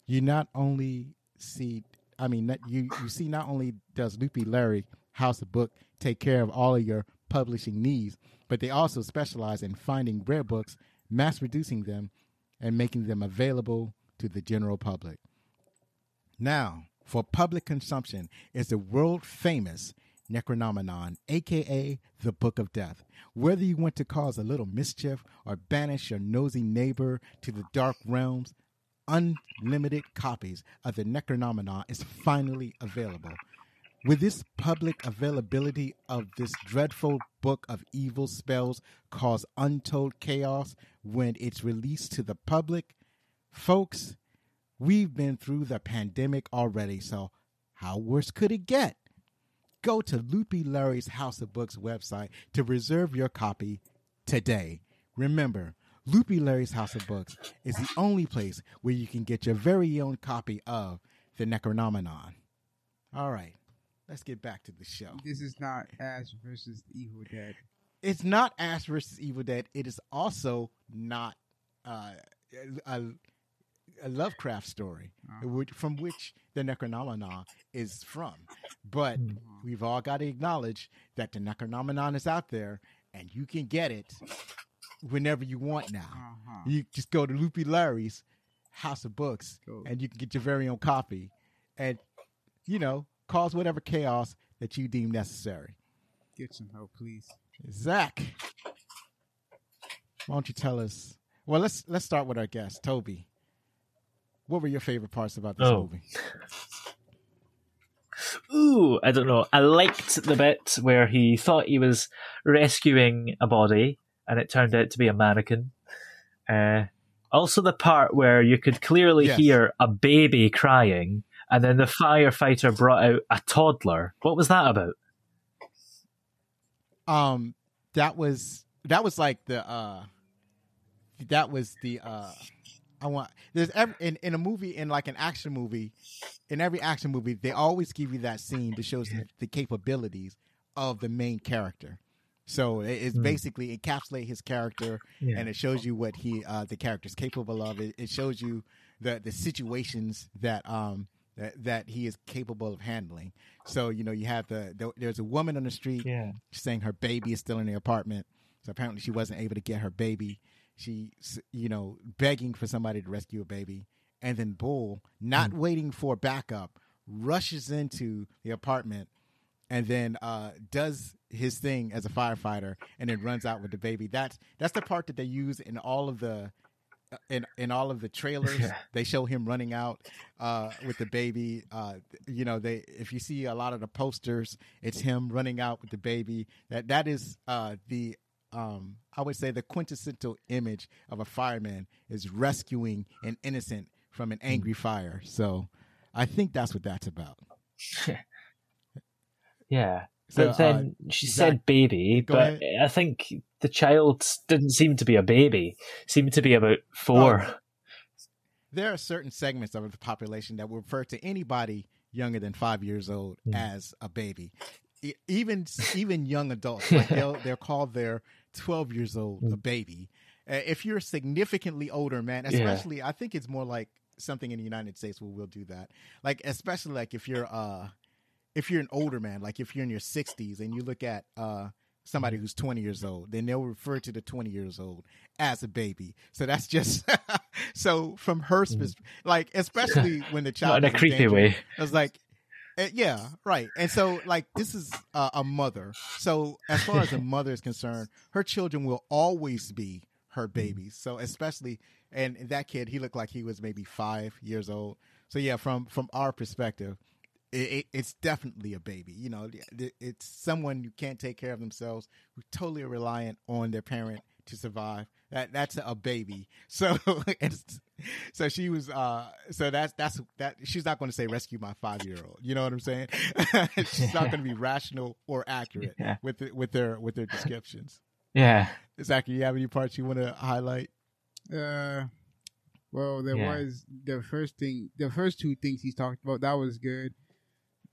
You not only see, I mean, you, you see, not only does Loopy Larry House of Book take care of all of your publishing needs, but they also specialize in finding rare books, mass producing them, and making them available to the general public. Now, for public consumption is the world famous Necronomicon, aka the Book of Death. Whether you want to cause a little mischief or banish your nosy neighbor to the dark realms, unlimited copies of the Necronomicon is finally available. With this public availability of this dreadful book of evil spells cause untold chaos when it's released to the public, folks, we've been through the pandemic already, so how worse could it get? Go to Loopy Larry's House of Books website to reserve your copy today. Remember, Loopy Larry's House of Books is the only place where you can get your very own copy of the Necronomicon. All right, let's get back to the show. This is not Ash versus Evil Dead. It's not Ash versus Evil Dead. It is also not uh, a, a Lovecraft story, Uh-huh. which, from which the Necronomicon is from. But Hmm. we've all got to acknowledge that the Necronomicon is out there, and you can get it whenever you want now. Uh-huh. You just go to Loopy Larry's House of Books, Go. and you can get your very own copy, and you know, cause whatever chaos that you deem necessary. Get some help, please. Zach, why don't you tell us? Well, let's let's start with our guest, Toby. What were your favorite parts about this Oh. movie? Ooh, I don't know. I liked the bit where he thought he was rescuing a body, and it turned out to be a mannequin. Uh, also, the part where you could clearly Yes. hear a baby crying, and then the firefighter brought out a toddler. What was that about? Um, that was that was like the uh, that was the uh, I want there's every, in in a movie in like an action movie, in every action movie they always give you that scene that shows the, the capabilities of the main character. So it's Mm. basically encapsulate his character Yeah. and it shows you what he uh, the character's capable of. It, it shows you the the situations that um that, that he is capable of handling. So you know you have the, the there's a woman on the street Yeah. saying her baby is still in the apartment. So apparently she wasn't able to get her baby. She you know begging for somebody to rescue a baby, and then Bull not waiting for backup rushes into the apartment and then uh, does his thing as a firefighter, and then runs out with the baby. That's that's the part that they use in all of the in in all of the trailers. Yeah. They show him running out uh, with the baby. Uh, you know, they if you see a lot of the posters, it's him running out with the baby. That that is uh, the um, I would say the quintessential image of a fireman is rescuing an innocent from an angry fire. So I think that's what that's about. Yeah. So, But then she said baby, but I think the child didn't seem to be a baby. Seemed to be about four. Oh. there are certain segments of the population that will refer to anybody younger than five years old Mm. as a baby. Even even young adults, like they'll, they're called their twelve years old a baby. Uh, if you're significantly older, man, Yeah. especially, I think it's more like something in the United States where we'll do that. Like especially like if you're uh if you're an older man, like if you're in your sixties and you look at uh somebody who's 20 years old, then they'll refer to the 20 years old as a baby. So that's just so from her perspective, like especially when the child in a creepy danger, way. I was like uh, yeah, right. And so, like, this is uh, a mother. So, as far as a mother is concerned, her children will always be her babies. So, especially, and that kid, he looked like he was maybe five years old. So, yeah, from from our perspective, it, it, it's definitely a baby. You know, it- it's someone who can't take care of themselves, who totally reliant on their parent to survive. That that's a baby. So, so she was. uh So that's that's that. She's not going to say rescue my five year old. You know what I'm saying? she's not going to be rational or accurate Yeah. with the, with their with their descriptions. Yeah. Zach, you have any parts you want to highlight? Uh, well, there Yeah. was the first thing, the first two things he's talked about. That was good.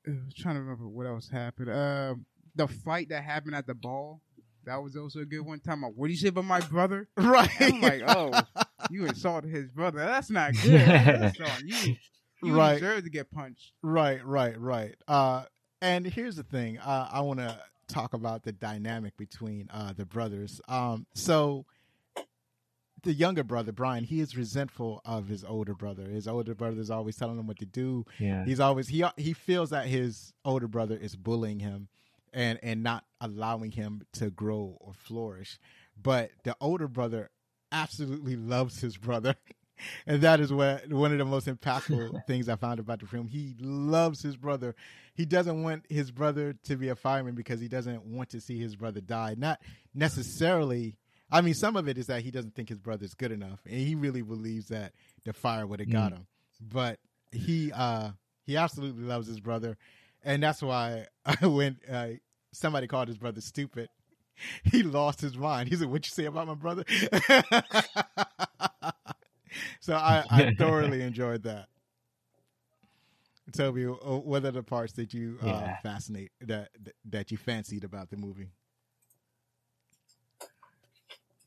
I was trying to remember what else happened. Uh, the fight that happened at the ball. That was also a good one time. Like, what do you say about my brother? Right. I'm like, oh, you insulted his brother. That's not good. That's on you. You Right. deserve to get punched. Right, right, right. Uh, and here's the thing. Uh, I want to talk about the dynamic between uh, the brothers. Um, so the younger brother, Brian, he is resentful of his older brother. His older brother is always telling him what to do. Yeah. He's always he he feels that his older brother is bullying him and and not allowing him to grow or flourish. But the older brother absolutely loves his brother. And that is what one of the most impactful things I found about the film. He loves his brother. He doesn't want his brother to be a fireman because he doesn't want to see his brother die. Not necessarily. I mean, some of it is that he doesn't think his brother is good enough, and he really believes that the fire would have got him. But he uh he absolutely loves his brother, and that's why when uh, somebody called his brother stupid, he lost his mind. He said, "What you say about my brother?" so I, I thoroughly enjoyed that. Toby, what are the parts that you uh, Yeah. fascinate that that you fancied about the movie?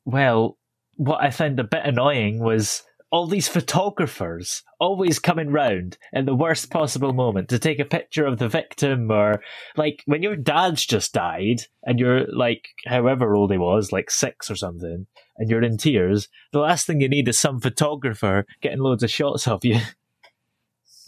Well, what I found a bit annoying was all these photographers always coming round at the worst possible moment to take a picture of the victim or like when your dad's just died and you're like however old he was, like six or something, and you're in tears, the last thing you need is some photographer getting loads of shots of you.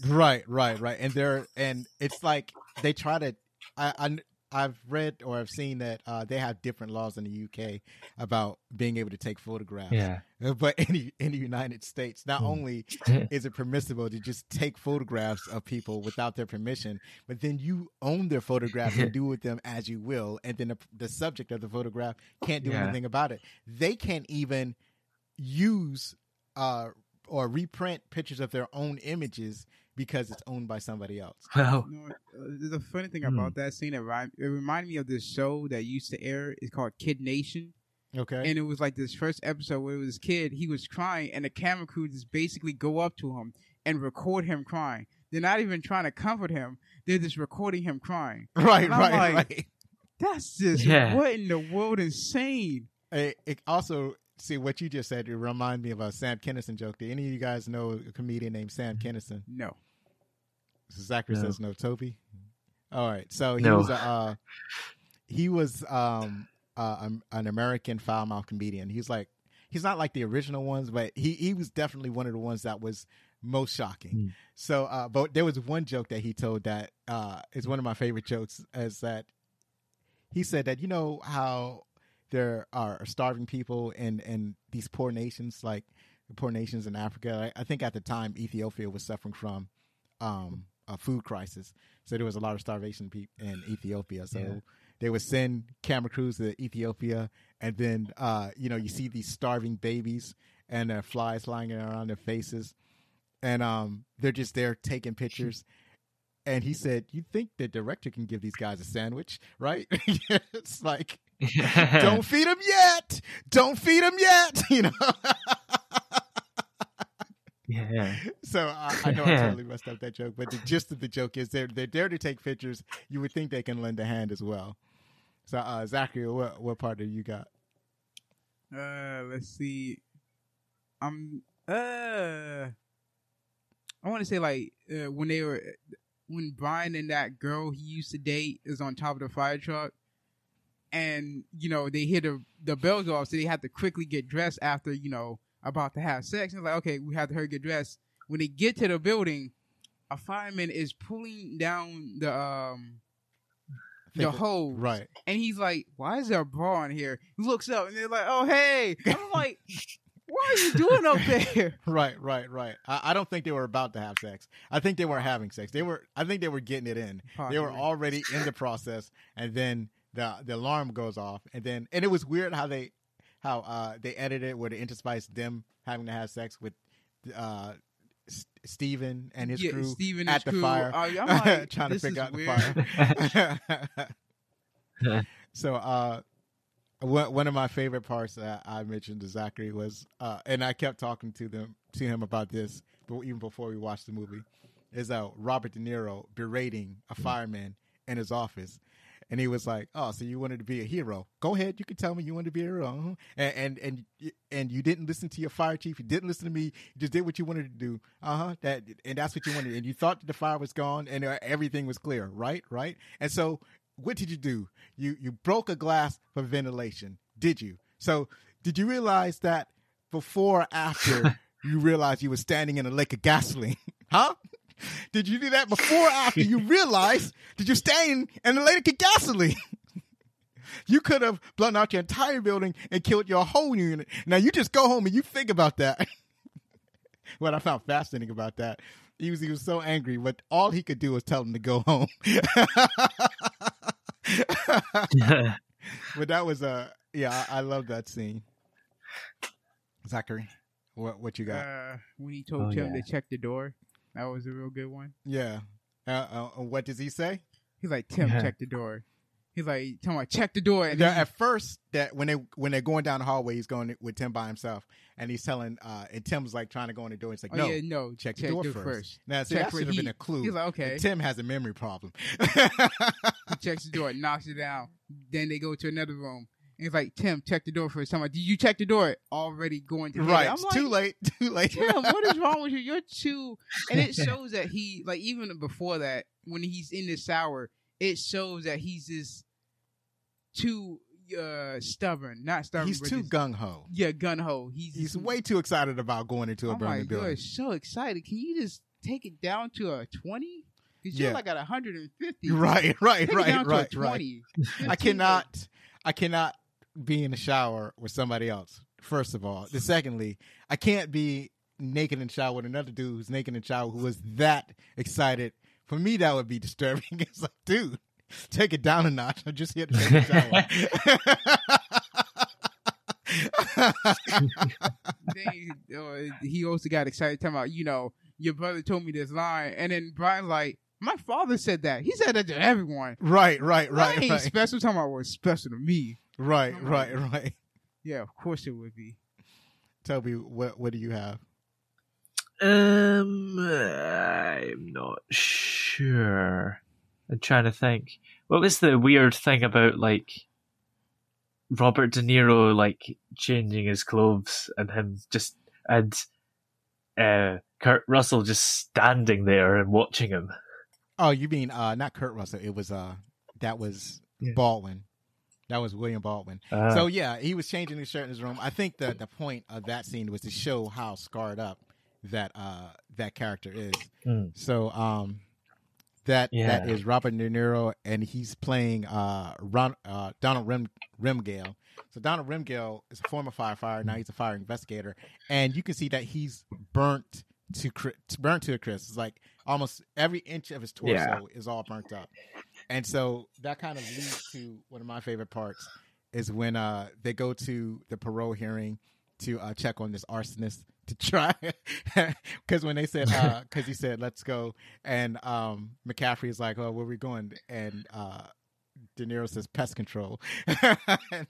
Right, right, right. And they're and it's like they try to. I, I I've read or I've seen that uh, they have different laws in the UK about being able to take photographs. Yeah. Uh, But in the, in the United States, not Hmm. only is it permissible to just take photographs of people without their permission, but then you own their photographs and do with them as you will, and then the, the subject of the photograph can't do Yeah. anything about it. They can't even use uh, or reprint pictures of their own images because it's owned by somebody else. Well, You know, uh, there's funny thing Hmm. about that scene that remind, it reminded me of this show that used to air. It's called Kid Nation, Okay. and it was like this first episode where it was this kid. He was crying, and the camera crew just basically go up to him and record him crying. They're not even trying to comfort him; they're just recording him crying. right, and I'm right, like- right. That's just Yeah. what in the world insane. It, it also see what you just said. It remind me of a Sam Kinison joke. Do any of you guys know a comedian named Sam Kinison? No, Zachary No. says no. Toby. All right. So he No. was a uh, he was um uh, an American foul mouth comedian. He's like he's not like the original ones, but he he was definitely one of the ones that was most shocking. Hmm. So, uh, but there was one joke that he told that uh, is one of my favorite jokes. Is that he said that you know how there are starving people in in these poor nations, like the poor nations in Africa. I, I think at the time Ethiopia was suffering from um, a food crisis, so there was a lot of starvation in Ethiopia. So Yeah. they would send camera crews to Ethiopia, and then uh, you know you see these starving babies and their flies flying around their faces, and um, they're just there taking pictures. And he said, "You think the director can give these guys a sandwich, right?" it's like, "Don't feed them yet! Don't feed them yet!" You know. yeah. So I, I know I totally messed up that joke, but the gist of the joke is they're they're there to take pictures. You would think they can lend a hand as well. So uh, Zachary, what what part do you got? Uh, let's see. I'm uh, I want to say like uh, when they were when Brian and that girl he used to date is on top of the fire truck, and you know they hear the the bells go off, so they have to quickly get dressed after you know about to have sex. And it's like okay, we have to hurry get dressed. When they get to the building, a fireman is pulling down the um the hose, Right. and he's like, "Why is there a bra in here?" He looks up, and they're like, "Oh, hey!" I'm like, "What are you doing up there?" Right, right, right. I, I don't think they were about to have sex. I think they were having sex. They were. I think they were getting it in. They were already in the process, and then the the alarm goes off, and then and it was weird how they how uh they edited it where they interspiced them having to have sex with uh S- Stephen and his yeah, crew Stephen at the crew. fire, Uh, like, trying to figure out the fire. so, uh, one one of my favorite parts that I mentioned to Zachary was, uh, and I kept talking to them to him about this, but even before we watched the movie, is uh, Robert De Niro berating a fireman in his office. And he was like, "Oh, so you wanted to be a hero? Go ahead, you can tell me you wanted to be a hero, uh-huh. and, and and and you didn't listen to your fire chief. You didn't listen to me. You just did what you wanted to do, uh huh. That and that's what you wanted. And you thought that the fire was gone and uh, everything was clear, right? Right. And so, what did you do? You you broke a glass for ventilation, did you? So, did you realize that before or after you realized you were standing in a lake of gasoline, huh? Did you do that before or after you realized that you're standing in the lady of gasoline? You could have blown out your entire building and killed your whole unit. Now you just go home and you think about that. what I found fascinating about that, he was he was so angry, but all he could do was tell him to go home. but that was uh yeah, I, I love that scene. Zachary, what what you got? Uh, when he told Oh, Tim yeah. to check the door, that was a real good one. yeah. Uh, uh, what does he say? He's like, "Tim, Yeah. check the door." He's like, "Come on, check the door." And They're- at first that when they when they're going down the hallway, he's going with Tim by himself, and he's telling uh and Tim's like trying to go in the door. He's like, oh no, yeah, no, check the door it first. Now, see, Check that for should have been a clue. He's like, okay. Tim has a memory problem. He checks the door, knocks it down. Then they go to another room. He's like, Tim, check the door first. I'm like, did you check the door? Already going to right, I'm it's like, too late. Too late. Tim, what is wrong with you? You're too. And it shows that he, like, even before that, when he's in the shower, it shows that he's just too uh stubborn. Not stubborn. he's too gung ho. Yeah, gun ho. He's He's way too excited about going into a Oh burning my building. god, so excited! Can you just take it down to a twenty? Because you're like at 150. Right, right, Take right, down right, right. 20. I cannot, I cannot be in the shower with somebody else. First of all, the secondly, I can't be naked in the shower with another dude who's naked in the shower who was that excited. For me, that would be disturbing. It's like, dude, take it down a notch. I'm just here to take a shower. Then, uh, he also got excited talking about, you know, your brother told me this line, and then Brian like, my father said that. He said that to everyone. right, right, That right, ain't right, special. Talking about what's special to me. Right, Come on. right, right. Yeah, of course it would be. Toby, what what do you have? Um, I'm not sure. I'm trying to think. What was the weird thing about like Robert De Niro like changing his clothes and him just and uh Kurt Russell just standing there and watching him? Oh, you mean uh not Kurt Russell? It was uh that was Yeah. Baldwin. That was William Baldwin. Uh, So yeah, he was changing his shirt in his room. I think the the point of that scene was to show how scarred up that uh that character is. mm, So um that that Yeah. is Robert De Niro and he's playing uh, Ron, uh Donald Rim Rimgale. So Donald Rimgale is a former firefighter. Now he's a fire investigator, and you can see that he's burnt to burnt to a crisp. It's like almost every inch of his torso Yeah. is all burnt up, and so that kind of leads to one of my favorite parts is when uh they go to the parole hearing to uh, check on this arsonist to try because when they said because he said let's go and um McCaffrey is like oh where are we going? And uh De Niro says pest control. And,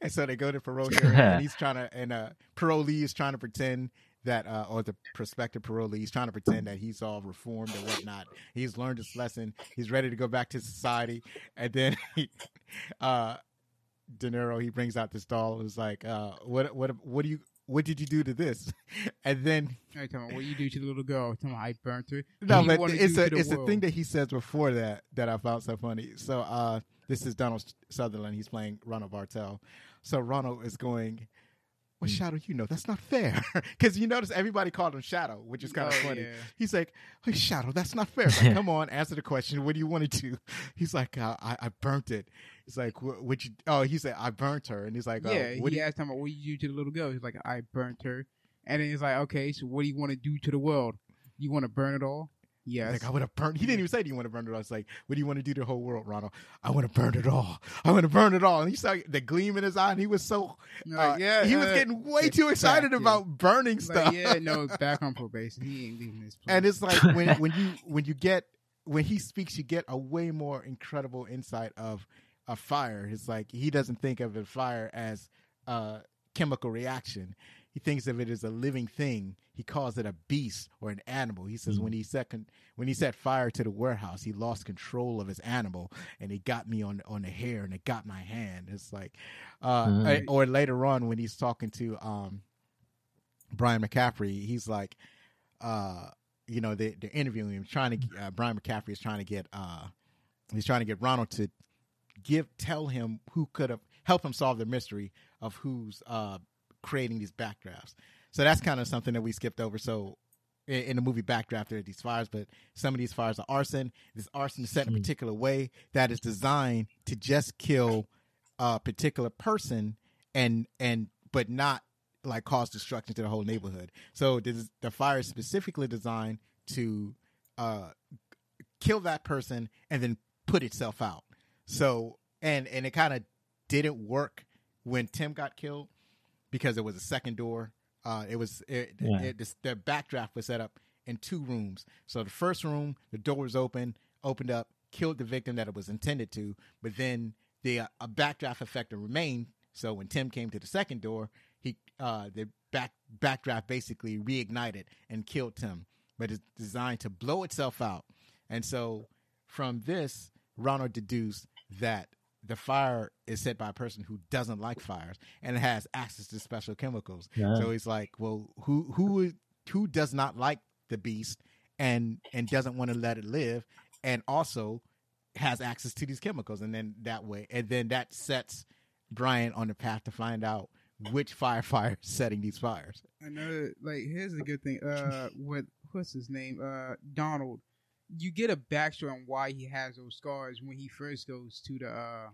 and so they go to parole hearing and he's trying to and uh parolee is trying to pretend that uh or the prospective parolee he's trying to pretend that he's all reformed and whatnot he's learned his lesson he's ready to go back to society and then he, uh De Niro he brings out this doll and is like uh what what what do you what did you do to this and then Hey, talking about what you do to the little girl. Talking about I burnt her. no, but it's a it's a thing that he says before that that I found so funny. So uh this is Donald Sutherland. He's playing Ronald Bartel. So Ronald is going, "Well, Hmm. Shadow, you know that's not fair." Because you notice everybody called him Shadow, which is kind of Oh, funny. yeah. He's like, "Hey, Shadow, that's not fair." Like, Come on, answer the question. What do you want to do? He's like, uh, "I I burnt it." He's like, "What? you?" Oh, he said, "I burnt her," and he's like, oh, yeah, what he asked him what you do to the little girl. He's like, I burnt her. And then he's like, okay, so what do you want to do to the world? You want to burn it all? Yes. Like I want to burn. He didn't even say, "Do you want to burn it all?" It's like, "What do you want to do to the whole world, Ronald?" I want to burn it all. I want to burn it all. And he saw the gleam in his eye, and he was so Like, uh, yeah, he was getting way too excited back, yeah. about burning Like, stuff. yeah, no, back on probation. He ain't leaving this place. and it's like when when you when you get when he speaks, you get a way more incredible insight of a fire. It's like he doesn't think of a fire as a chemical reaction. He thinks of it as a living thing. He calls it a beast or an animal. He says when he set con- when he set fire to the warehouse, he lost control of his animal, and it got me on on the hair, and it got my hand. It's like, uh, Mm. or later on when he's talking to um, Brian McCaffrey, he's like, uh, you know, they, they're interviewing him, trying to. Uh, Brian McCaffrey is trying to get, uh, he's trying to get Ronald to give, tell him who could have helped him solve the mystery of who's uh, creating these backdrafts. So that's kind of something that we skipped over. So in, the movie Backdraft, there are these fires, but some of these fires are arson. This arson is set in a Mm. particular way that is designed to just kill a particular person and and but not like cause destruction to the whole neighborhood. So this, the fire is specifically designed to uh, kill that person and then put itself out. So and and it kind of didn't work when Tim got killed because there was a second door. Uh, it was it, Yeah. it, this, the backdraft was set up in two rooms. So the first room, the door was open, opened up. killed the victim that it was intended to, but then the uh, a backdraft effect remained. So when Tim came to the second door, he uh, the back backdraft basically reignited and killed Tim, but it's designed to blow itself out. And so from this, Ronald deduced that the fire is set by a person who doesn't like fires and has access to special chemicals. Yeah. So he's like, well, who who is- who does not like the beast and and doesn't want to let it live, and also has access to these chemicals, and then that way, and then that sets Brian on the path to find out which firefighter is setting these fires. Another like here's a good thing. Uh, what what's his name? Uh, Donald. You get a backstory on why he has those scars when he first goes to the uh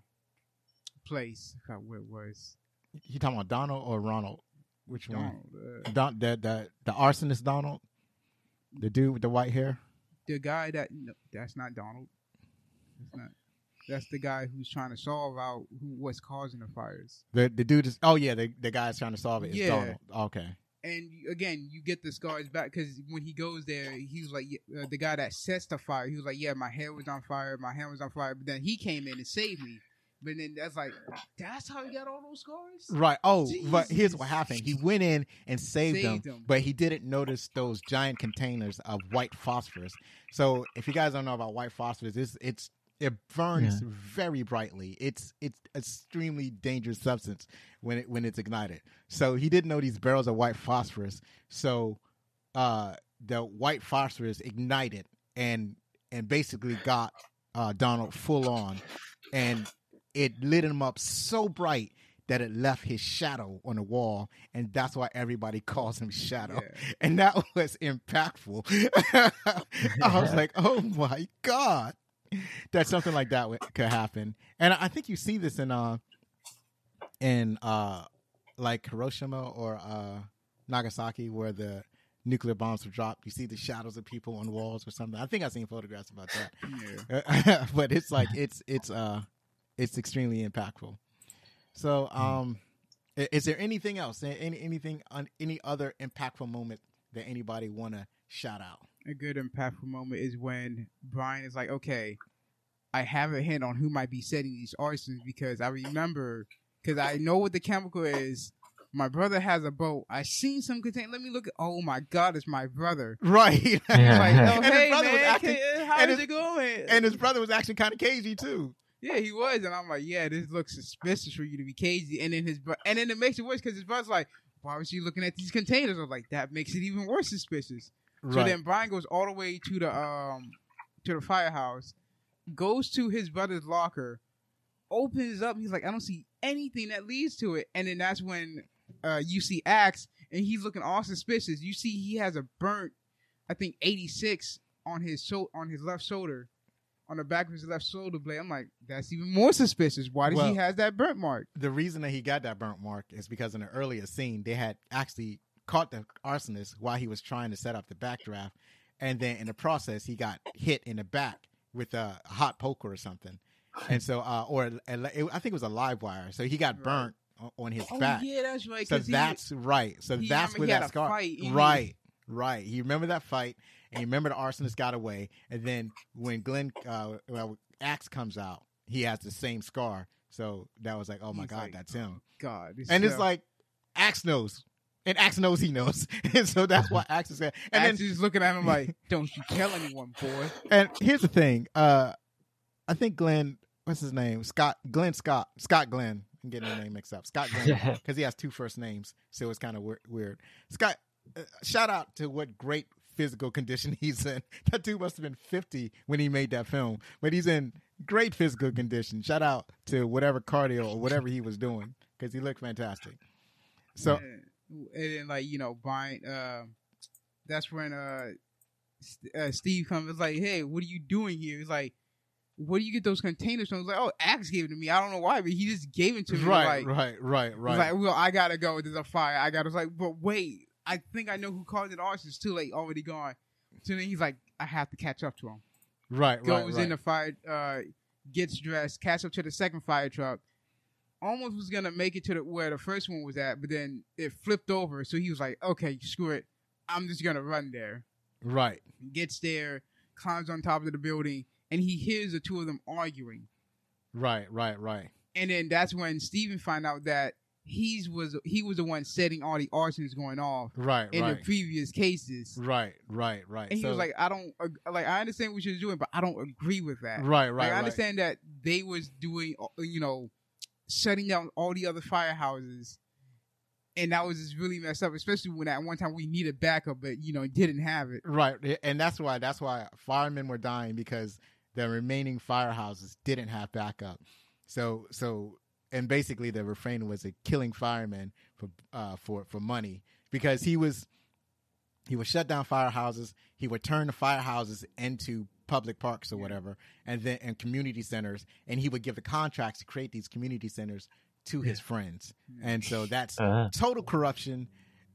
place. I forgot where it was. You talking about Donald or Ronald? Which one? Donald. Uh, Don, the the the arsonist Donald, the dude with the white hair. the guy that no, that's not Donald. That's not. That's the guy who's trying to solve out who what's causing the fires. The the dude is oh yeah the the guy's trying to solve it is Yeah. Donald. Okay. And again, you get the scars back because when he goes there, he was like uh, the guy that sets the fire. He was like, "Yeah, my hair was on fire, my hand was on fire." But then he came in and saved me. But then that's like, that's how he got all those scars. Right. Oh, but here's what happened. He went in and saved, Saved them, them. but he didn't notice those giant containers of white phosphorus. So, if you guys don't know about white phosphorus, it's it's it burns very brightly. It's it's extremely dangerous substance when it when it's ignited. So he didn't know these barrels of white phosphorus. So uh the white phosphorus ignited and and basically got uh Donald full on and it lit him up so bright that it left his shadow on the wall and that's why everybody calls him shadow Yeah. and that was impactful i was like oh my god that something like that could happen and i think you see this in uh in uh like hiroshima or uh nagasaki where the nuclear bombs were dropped you see the shadows of people on walls or something i think i've seen photographs about that Yeah. but it's like it's it's uh it's extremely impactful. So um is there anything else? Any anything on any other impactful moment that anybody want to shout out? A good impactful moment is when Brian is like, okay, I have a hint on who might be setting these arsons because I remember, because I know what the chemical is. My brother has a boat. I seen some contain. Let me look at. Oh my God, it's my brother. Right. Like, oh, And his hey brother was acting- can- how and is his- it going? and his brother was actually kind of cagey too. yeah, he was, and I'm like, yeah, this looks suspicious for you to be cagey. And then his, bro- and then it makes it worse because his brother's like, why was you looking at these containers? I was like, that makes it even worse suspicious. So then Brian goes all the way to the um to the firehouse, goes to his brother's locker, opens up. He's like, I don't see anything that leads to it. And then that's when uh you see Axe and he's looking all suspicious. You see he has a burnt, I think eighty six on his so on his left shoulder, on the back of his left shoulder blade. I'm like, that's even more suspicious. Why does he Well- has that burnt mark? the reason that he got that burnt mark is because in the earlier scene they had actually caught the arsonist while he was trying to set up the backdraft, and then in the process he got hit in the back with a hot poker or something, and so uh, or a- a- I think it was a live wire, so he got burnt o- on his Oh back. yeah, that's right. so 'cause he- that's right. So that's remember where that scar. fight, Right, right. He remembered that fight, and he remember the arsonist got away, and then when Glenn uh, well, Axe comes out, he has the same scar. So that was like, oh my He's god, like, that's him God, and it's like Axe knows, and Axe knows he knows, and so that's why Axe is there. And And then, just looking at him like, "Don't you tell anyone, boy." and here's the thing, uh, I think Glenn, what's his name, Scott, Glenn Scott, Scott Glenn. I'm getting the name mixed up. Scott Glenn, because he has two first names, so it's kind of weird. weird. Scott, uh, shout out to what great physical condition he's in. That dude must have been 50 when he made that film, but he's in great physical condition. Shout out to whatever cardio or whatever he was doing, because he looked fantastic. So. And then like you know, buying. Uh, that's when uh, St- uh, Steve comes. It's like, hey, what are you doing here? He's like, where do you get those containers from? It's like, oh, Axe gave it to me. I don't know why, but he just gave it to me. Right, like, right, right, right. like, well, I gotta go. There's a fire. I gotta. It's like, but wait, I think I know who caused it. Ours is too late. Already gone. So then he's like, I have to catch up to him. right, right, goes right. in the fire, uh, gets dressed, catch up to the second fire truck. Almost was gonna make it to the where the first one was at, but then it flipped over. So he was like, "Okay, screw it, I'm just gonna run there." right. Gets there, climbs on top of the building, and he hears the two of them arguing. Right, right, right. And then that's when Stephen find out that he's was he was the one setting all the arsons going off Right, in right. the previous cases. Right, right, right. And he So- was like, I don't like I understand what you're doing, but I don't agree with that. right, right, Like, I right. understand that they was doing, you know, shutting down all the other firehouses, and that was just really messed up. Especially when at one time we needed backup, but you know didn't have it. Right, and that's why that's why firemen were dying because the remaining firehouses didn't have backup. So so and basically the refrain was a killing firemen for uh for for money because he was he would shut down firehouses, he would turn the firehouses into public parks or whatever and then and community centers and he would give the contracts to create these community centers to his friends. And so that's Uh, total corruption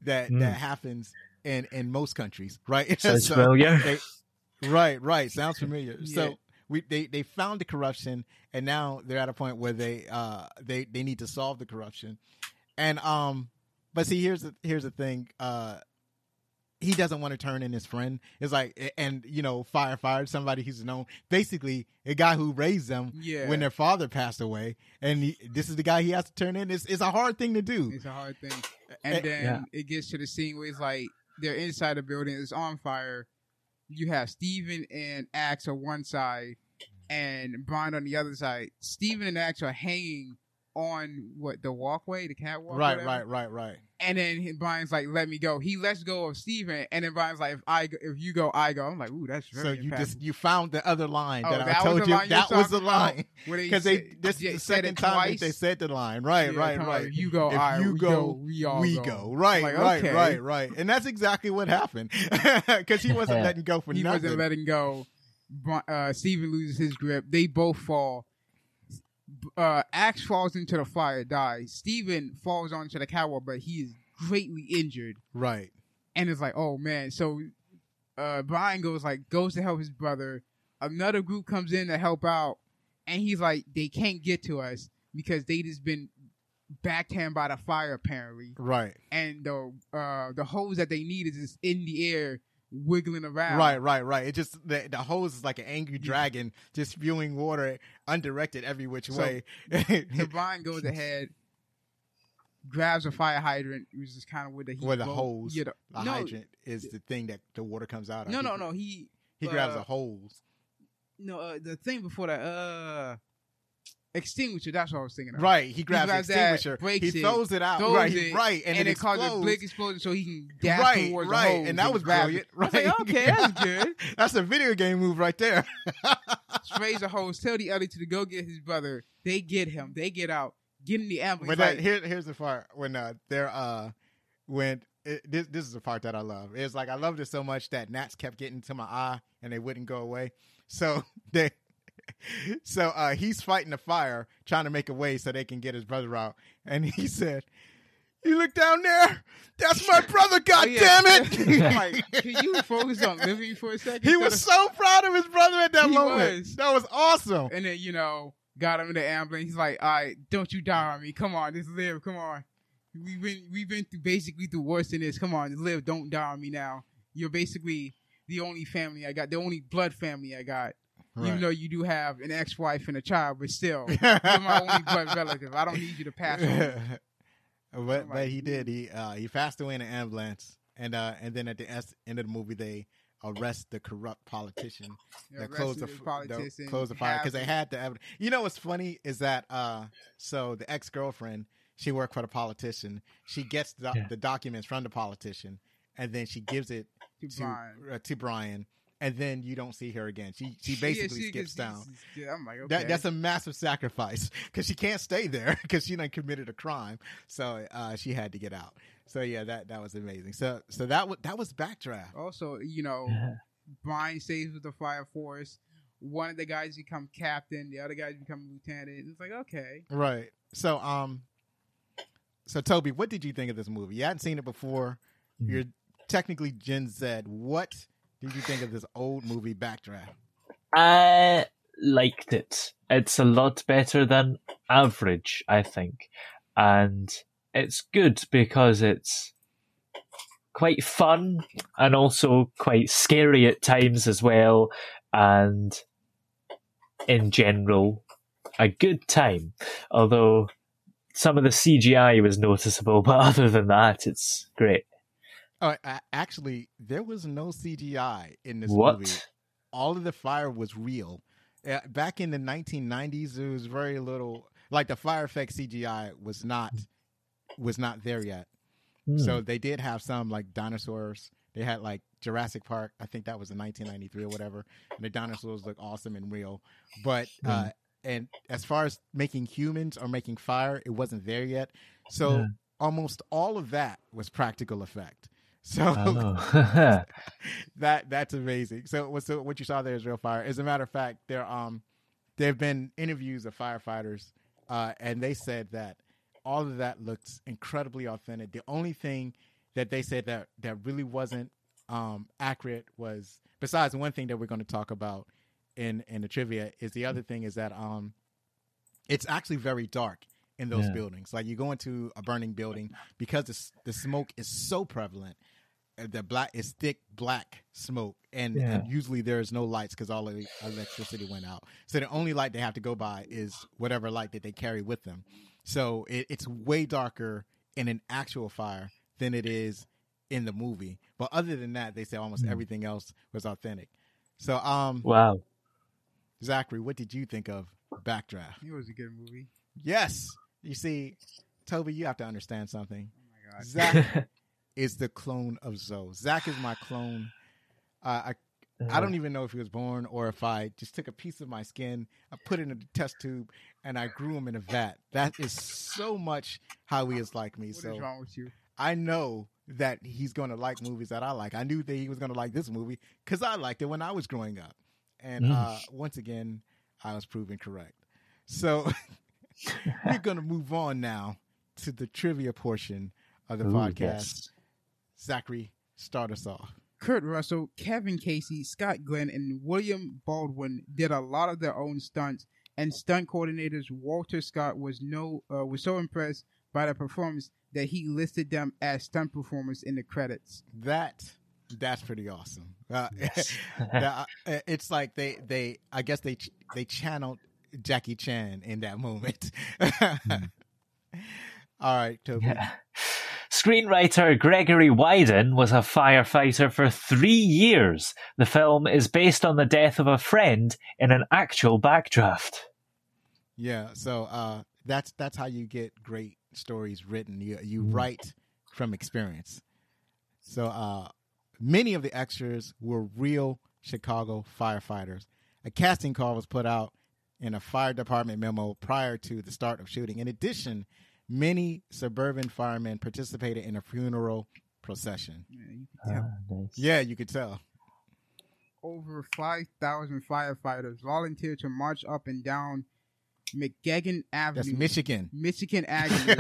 that Mm. that happens in in most countries, right? sounds So familiar. they- right, right. Sounds familiar. Yeah. So we they they found the corruption, and now they're at a point where they uh they they need to solve the corruption, and um, but see here's the here's the thing uh. He doesn't want to turn in his friend. It's like, and you know, firefighter, somebody he's known, basically a guy who raised them Yeah. when their father passed away, and he, this is the guy he has to turn in. It's, it's a hard thing to do. It's a hard thing. And then yeah. it gets to the scene where it's like they're inside the building, it's on fire. You have Steven and Axe on one side and Brian on the other side. Steven and Axe are hanging on what the walkway, the catwalk. Right, whatever. right, right, right. And then Brian's like, "Let me go." He lets go of Steven, and then Brian's like, "If I, go, if you go, I go." I'm like, "Ooh, that's very So you impactful. just you found the other line Oh, that, I that was told you. that was the line because they said- this yeah, is the second time that they said the line. Right, Yeah, right, right. about, You go, If I, you we go, go, we all we go. go. Right, Like, right, okay. right, right. And that's exactly what happened because he wasn't letting go for he nothing. He wasn't letting go. Bri- Uh, Steven loses his grip. They both fall. Uh, Axe falls into the fire, dies. Steven falls onto the catwalk, but he is greatly injured. right, And it's like, oh man. So uh, Brian goes like goes to help his brother. Another group comes in to help out, and he's like, they can't get to us because they just been backhand by the fire apparently, right, and the uh, the hose that they need is just in the air wiggling around. right, right, right. It just the, the hose is like an angry dragon just spewing water undirected every which So- way. So Brian goes ahead, grabs a fire hydrant, which is kind of where the heat Where the blow- hose, Yeah, the, the no, hydrant is the thing that the water comes out of. no, He- no, no. He He grabs uh, a hose. no uh, the thing before that. Uh, extinguisher. That's what I was thinking. Of. Right, he grabs, grabs the that, extinguisher, breaks he it, throws it out, throws right, it, right, and, and, it, it causes a big explosion, so he can dash right, towards right, the hose and that was brilliant. it. Right, like, okay, that's good. That's a video game move right there. Sprays a hose. Tell the other two to go get his brother. They get him. They get out. Get in the ambulance. But that, like, here, here's the part when uh, they're uh, when it, this, this is the part that I love. It's like I loved it so much that gnats kept getting to my eye and they wouldn't go away. So they, so uh, he's fighting the fire, trying to make a way so they can get his brother out. And he said, "You look down there. That's my brother. God Oh, yeah. damn it!" like, can you focus on living for a second? he was of- so proud of his brother at that He moment. was. That was awesome. and then you know got him in the ambulance. He's like, "All right, don't you die on me. Come on, just live. Come on. We've been we've been through basically through worse than this. Come on, live. Don't die on me now. You're basically the only family I got, the only blood family I got. Even though you do have an ex-wife and a child, but still, you're my only blood relative. I don't need you to pass on. but I'm but he did. He uh, he passed away in an ambulance, and uh, and then at the end of the movie, they arrest the corrupt politician You that know, closed the, arrested f- politician, the closed the fire because they have- had the evidence. You know what's funny is that uh, so the ex girlfriend she worked for the politician. She gets the, Yeah. the documents from the politician, and then she gives it to to Brian. uh, to Brian, and then you don't see her again. She she Yeah, basically she skips gets- down. yeah, I'm like, okay. That, that's a massive sacrifice because she can't stay there because she done committed a crime. So uh, she had to get out. So yeah, that that was amazing. So so that was that was backdraft. also, you know, Yeah. Brian stays with the fire force. One of the guys become captain. The other guys become lieutenant. It's like okay, Right. So um, so Toby, what did you think of this movie? You hadn't seen it before. Mhm. You're technically Gen Z. What did you think of this old movie Backdraft? I liked it. It's a lot better than average, I think. And it's good because it's quite fun and also quite scary at times as well. And in general, a good time. Although some of the CGI was noticeable, but other than that, it's great. Oh, actually, there was no CGI in this What? movie. All of the fire was real. Uh, back in the 1990s, there was very little. Like the fire effect CGI was not was not there yet. Hmm. So they did have some like dinosaurs. They had like Jurassic Park. I think that was in 1993 or whatever. And the dinosaurs look awesome and real. But uh, and as far as making humans or making fire, it wasn't there yet. So Yeah. almost all of that was practical effect. So Oh. that that's amazing. So what so what you saw there is real fire. As a matter of fact, there um there have been interviews of firefighters, uh, and they said that all of that looks incredibly authentic. The only thing that they said that that really wasn't um accurate was besides one thing that we're going to talk about in in the trivia is the other thing is that um it's actually very dark in those Yeah. buildings. Like you go into a burning building because the the smoke is so prevalent the black is thick black smoke and, Yeah. and usually there's no lights because all the electricity went out so the only light they have to go by is whatever light that they carry with them so it, it's way darker in an actual fire than it is in the movie but other than that they say almost Hmm. everything else was authentic so um wow. zachary what did you think of backdraft It was a good movie. yes you see toby you have to understand something Oh my god. zach is the clone of Zoe. Zach is my clone. Uh, I I don't even know if he was born or if I just took a piece of my skin, I put it in a test tube, and I grew him in a vat. That is so much how he is like me. What so wrong with you? I know that he's going to like movies that I like. I knew that he was going to like this movie because I liked it when I was growing up. And Mm. uh, once again, I was proven correct. So we're going to move on now to the trivia portion of the Ooh, podcast. yes. Zachary, start us off. Kurt Russell, Kevin Casey, Scott Glenn, and William Baldwin did a lot of their own stunts, and stunt coordinators Walter Scott was no uh, was so impressed by the performance that he listed them as stunt performers in the credits. That that's pretty awesome. Uh, Yes. uh, it's like they they I guess they they channeled Jackie Chan in that moment. All right, Toby. Yeah. Screenwriter Gregory Widen was a firefighter for three years. The film is based on the death of a friend in an actual backdraft. Yeah, so uh, that's that's how you get great stories written. You you Mm. write from experience. So uh, many of the extras were real Chicago firefighters. A casting call was put out in a fire department memo prior to the start of shooting. In addition, many suburban firemen participated in a funeral procession. Yeah, you can tell. Ah. Yeah, you could tell. Over five thousand firefighters volunteered to march up and down McGagan Avenue, That's Michigan. Michigan Avenue,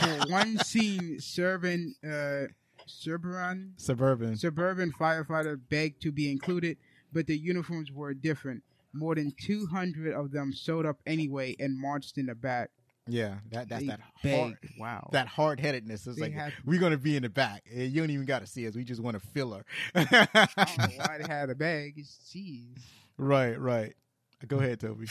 for one scene serving uh, Cerberon Suburban. Suburban firefighter begged to be included, but the uniforms were different. More than 200 of them showed up anyway and marched in the back. Yeah, that that's They that begged. hard, Wow. that hard headedness. It's They like had- we're gonna be in the back. Eh, You don't even got to see us. We just want to fill her. I don't know why they had a bag. It's jeez. right, right. Go ahead, Toby.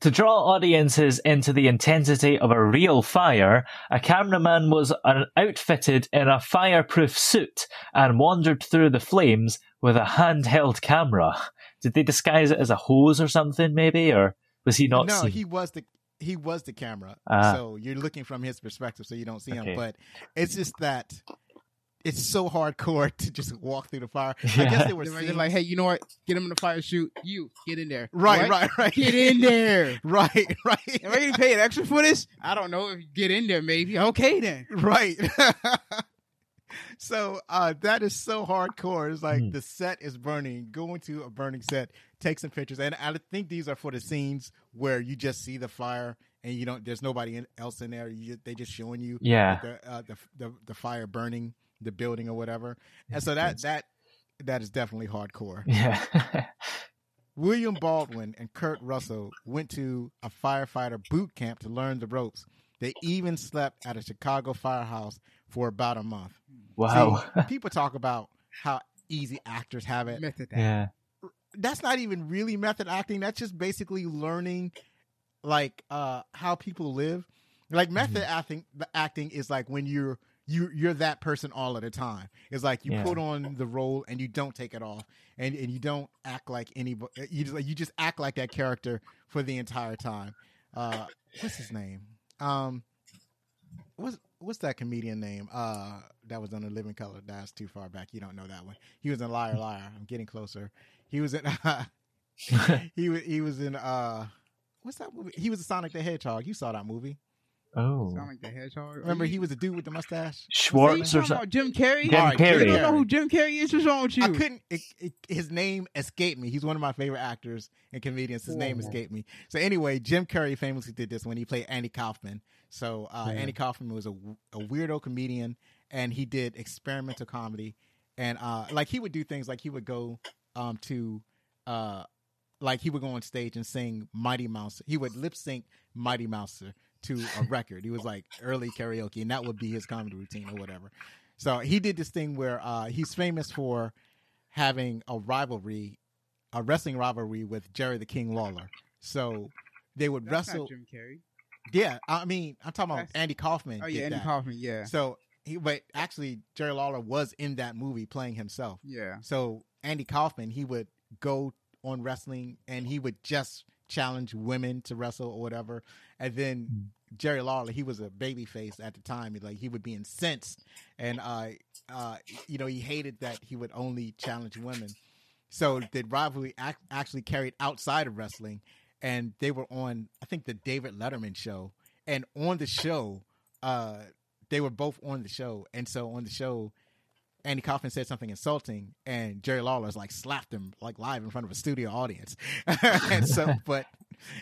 To draw audiences into the intensity of a real fire, a cameraman was uh, outfitted in a fireproof suit and wandered through the flames with a handheld camera. Did they disguise it as a hose or something, maybe, or was he not? no, seen? he was the he was the camera. Ah. so you're looking from his perspective, so you don't see Okay. him. But it's just that it's so hardcore to just walk through the fire. I guess there were They were scenes, like, hey, you know what? Get him in the fire shoot. You, get in there. right, What? right, right. Get in there. right, right, Am I getting paid extra for this? I don't know. If you get in there, maybe. Okay, then. right. so uh, that is so hardcore. It's like Hmm. the set is burning. Go into a burning set, take some pictures, and I think these are for the scenes where you just see the fire and you don't. There's nobody in, else in there. You, they just showing you Yeah. the, uh, the the the fire burning the building or whatever. And so that that that is definitely hardcore. Yeah. William Baldwin and Kurt Russell went to a firefighter boot camp to learn the ropes. They even slept at a Chicago firehouse for about a month. wow. See, people talk about how easy actors have it. Method that. yeah. that's not even really method acting. That's just basically learning like uh how people live. Like method acting acting is like when you're you you're that person all of the time. It's like you Yeah. put on the role and you don't take it off, and and you don't act like anybody. You just like you just act like that character for the entire time. Uh, what's his name? Um, what's what's that comedian name? Uh, that was on the Living Color. That's too far back. You don't know that one. He was in Liar Liar. I'm getting closer. He was in. he was he was in. Uh, what's that movie? He was a Sonic the Hedgehog. You saw that movie? Oh, Sound like the hedgehog. Remember, he was a dude with the mustache. Schwartz or something. Jim Carrey? Jim All right, Carrey. You don't know who Jim Carrey is? What's wrong with you? I couldn't. It, it, his name escaped me. He's one of my favorite actors and comedians. His name Oh. escaped me. So anyway, Jim Carrey famously did this when he played Andy Kaufman. So uh, Yeah. Andy Kaufman was a, a weirdo comedian, and he did experimental comedy. And uh, like he would do things like he would go um, to, uh, like he would go on stage and sing Mighty Mouse. He would lip sync Mighty Mouser to a record. He was like early karaoke, and that would be his comedy routine or whatever. So he did this thing where uh, he's famous for having a rivalry, a wrestling rivalry with Jerry the King Lawler. So they would That's wrestle. Jim Carrey. Yeah, I mean, I'm talking about That's- Andy Kaufman. Oh yeah, Andy that. Kaufman. Yeah, So he, but actually, Jerry Lawler was in that movie playing himself. yeah. So Andy Kaufman, he would go on wrestling and he would just challenge women to wrestle or whatever. And then Jerry Lawler, he was a baby face at the time. He, like he would be incensed, and uh, uh, you know, he hated that he would only challenge women. So the rivalry ac- actually carried outside of wrestling, and they were on, I think, the David Letterman show. And on the show, uh, they were both on the show, and so on the show, Andy Kaufman said something insulting, and Jerry Lawler's like slapped him like live in front of a studio audience. and so, but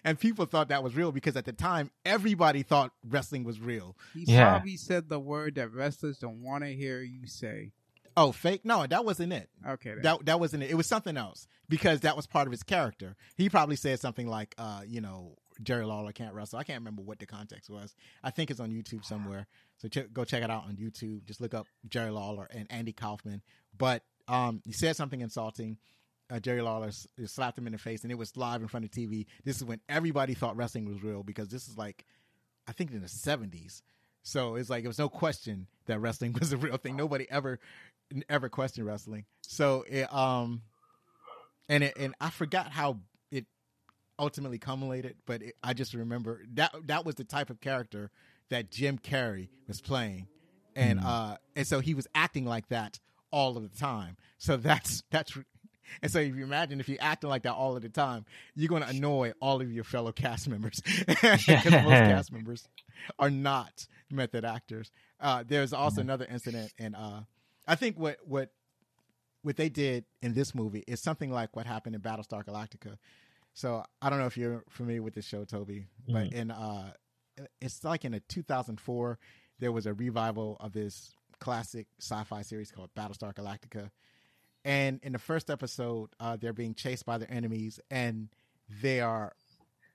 and people thought that was real because at the time everybody thought wrestling was real. He Yeah. probably said the word that wrestlers don't want to hear you say. Oh, fake? No, that wasn't it. Okay, then. That that wasn't it. It was something else because that was part of his character. He probably said something like, uh, you know, Jerry Lawler can't wrestle. I can't remember what the context was. I think it's on YouTube somewhere. So ch- go check it out on YouTube. Just look up Jerry Lawler and Andy Kaufman. But um, he said something insulting. Uh, Jerry Lawler slapped him in the face, and it was live in front of TV. This is when everybody thought wrestling was real because this is like, I think in the seventies. So it's like it was no question that wrestling was a real thing. Nobody ever ever questioned wrestling. So it um, and it, and I forgot how ultimately culminated, but it, I just remember that that was the type of character that Jim Carrey was playing, and uh, and so he was acting like that all of the time. So that's that's. And so, if you imagine if you're acting like that all of the time, you're going to annoy all of your fellow cast members because most cast members are not method actors. Uh, there's also another incident, and uh, I think what what what they did in this movie is something like what happened in Battlestar Galactica. So I don't know if you're familiar with the show, Toby, but in uh, it's like in a 2004 there was a revival of this classic sci-fi series called Battlestar Galactica, and in the first episode, uh, they're being chased by their enemies, and they are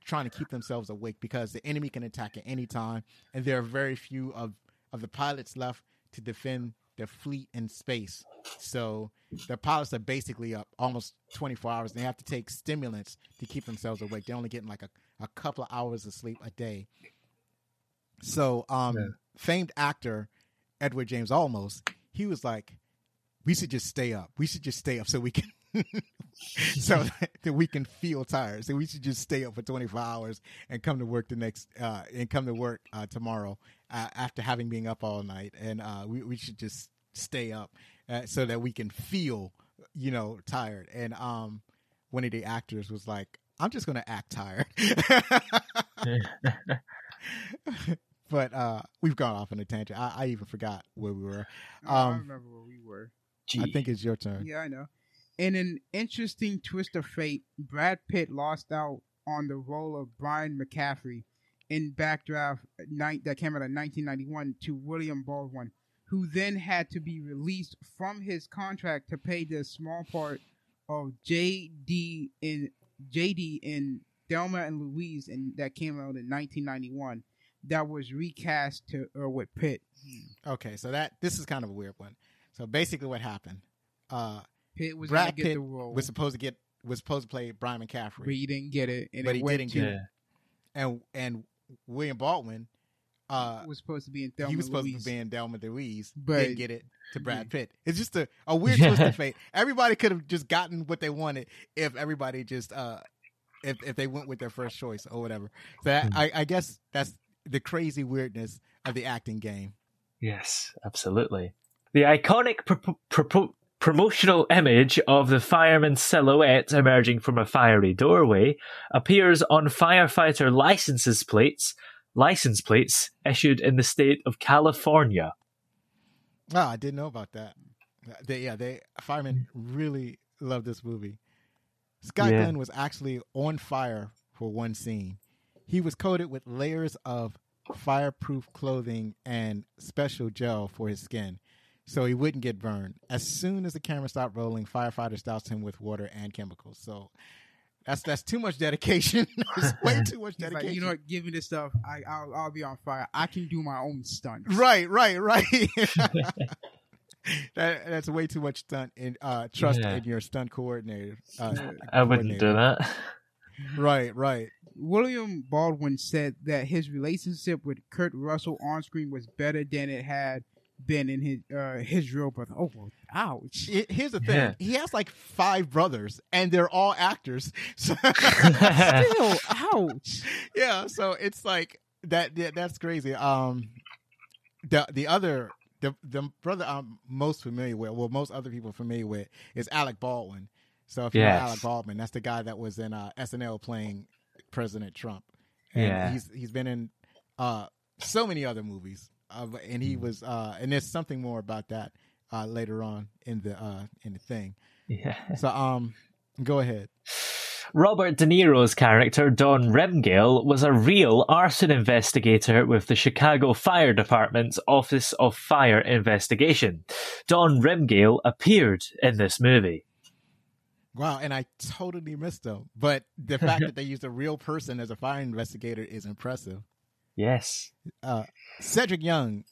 trying to keep themselves awake because the enemy can attack at any time, and there are very few of of the pilots left to defend their fleet in space. So the pilots are basically up almost 24 hours. They have to take stimulants to keep themselves awake. They're only getting like a, a couple of hours of sleep a day. So, um, Yeah. famed actor Edward James Olmos, he was like, "We should just stay up. We should just stay up so we can." so that we can feel tired. So we should just stay up for 24 hours and come to work the next uh, and come to work uh, tomorrow uh, after having been up all night. And uh, we we should just stay up uh, so that we can feel you know tired. And um, one of the actors was like, "I'm just going to act tired." but uh, we've gone off on a tangent. I, I even forgot where we were. Oh, I Um, remember where we were. I think it's your turn. Yeah, I know. In an interesting twist of fate, Brad Pitt lost out on the role of Brian McCaffrey in Backdraft night that came out in 1991 to William Baldwin, who then had to be released from his contract to play the small part of JD in JD in Thelma and Louise, and that came out in 1991. That was recast to with Pitt. Okay, so that this is kind of a weird one. So basically, what happened? Uh, Pitt was Brad going to get Pitt the role. was supposed to get was supposed to play Brian McCaffrey, but he didn't get it, and But it he didn't to, get it. and and William Baldwin, uh, was supposed to be in Thelma he was supposed Louise. to be in Thelma Louise, But- didn't get it to Brad Yeah. Pitt. It's just a, a weird twist of fate. Everybody could have just gotten what they wanted if everybody just uh if if they went with their first choice or whatever. So that, I, I guess that's the crazy weirdness of the acting game. Yes, absolutely. The iconic pro- pro- promotional image of the fireman's silhouette emerging from a fiery doorway appears on firefighter licenses plates, license plates issued in the state of California. Oh, I didn't know about that. They, yeah, they firemen really love this movie. Scott Yeah. Glenn was actually on fire for one scene. He was coated with layers of fireproof clothing and special gel for his skin, so he wouldn't get burned. As soon as the camera stopped rolling, firefighters doused him with water and chemicals. So that's that's too much dedication. it's way too much He's like, dedication. you know what? Give me this stuff. I, I'll, I'll be on fire. I can do my own stunt. Right, right, right. that that's way too much stunt and uh, trust Yeah. in your stunt coordinator. Uh, I wouldn't do that. Right, right. William Baldwin said that his relationship with Kurt Russell on screen was better than it had been in his uh, his real brother. Oh, well, ouch! I- Here's the thing: Yeah. he has like five brothers, and they're all actors. So, Still, ouch! yeah, so it's like that. Yeah, that's crazy. Um, the the other the the brother I'm most familiar with, well, most other people are familiar with, is Alec Baldwin. So if you Yes. know Alec Baldwin, that's the guy that was in uh, SNL playing President Trump. And Yeah. he's he's been in uh, so many other movies, uh, and he was uh, and there's something more about that uh, later on in the uh, in the thing. Yeah. So um, go ahead. Robert De Niro's character, Don Rimgale, was a real arson investigator with the Chicago Fire Department's Office of Fire Investigation. Don Rimgale appeared in this movie. Wow, and I totally missed him. But the fact that they used a real person as a fire investigator is impressive. Yes. Uh, Cedric Young,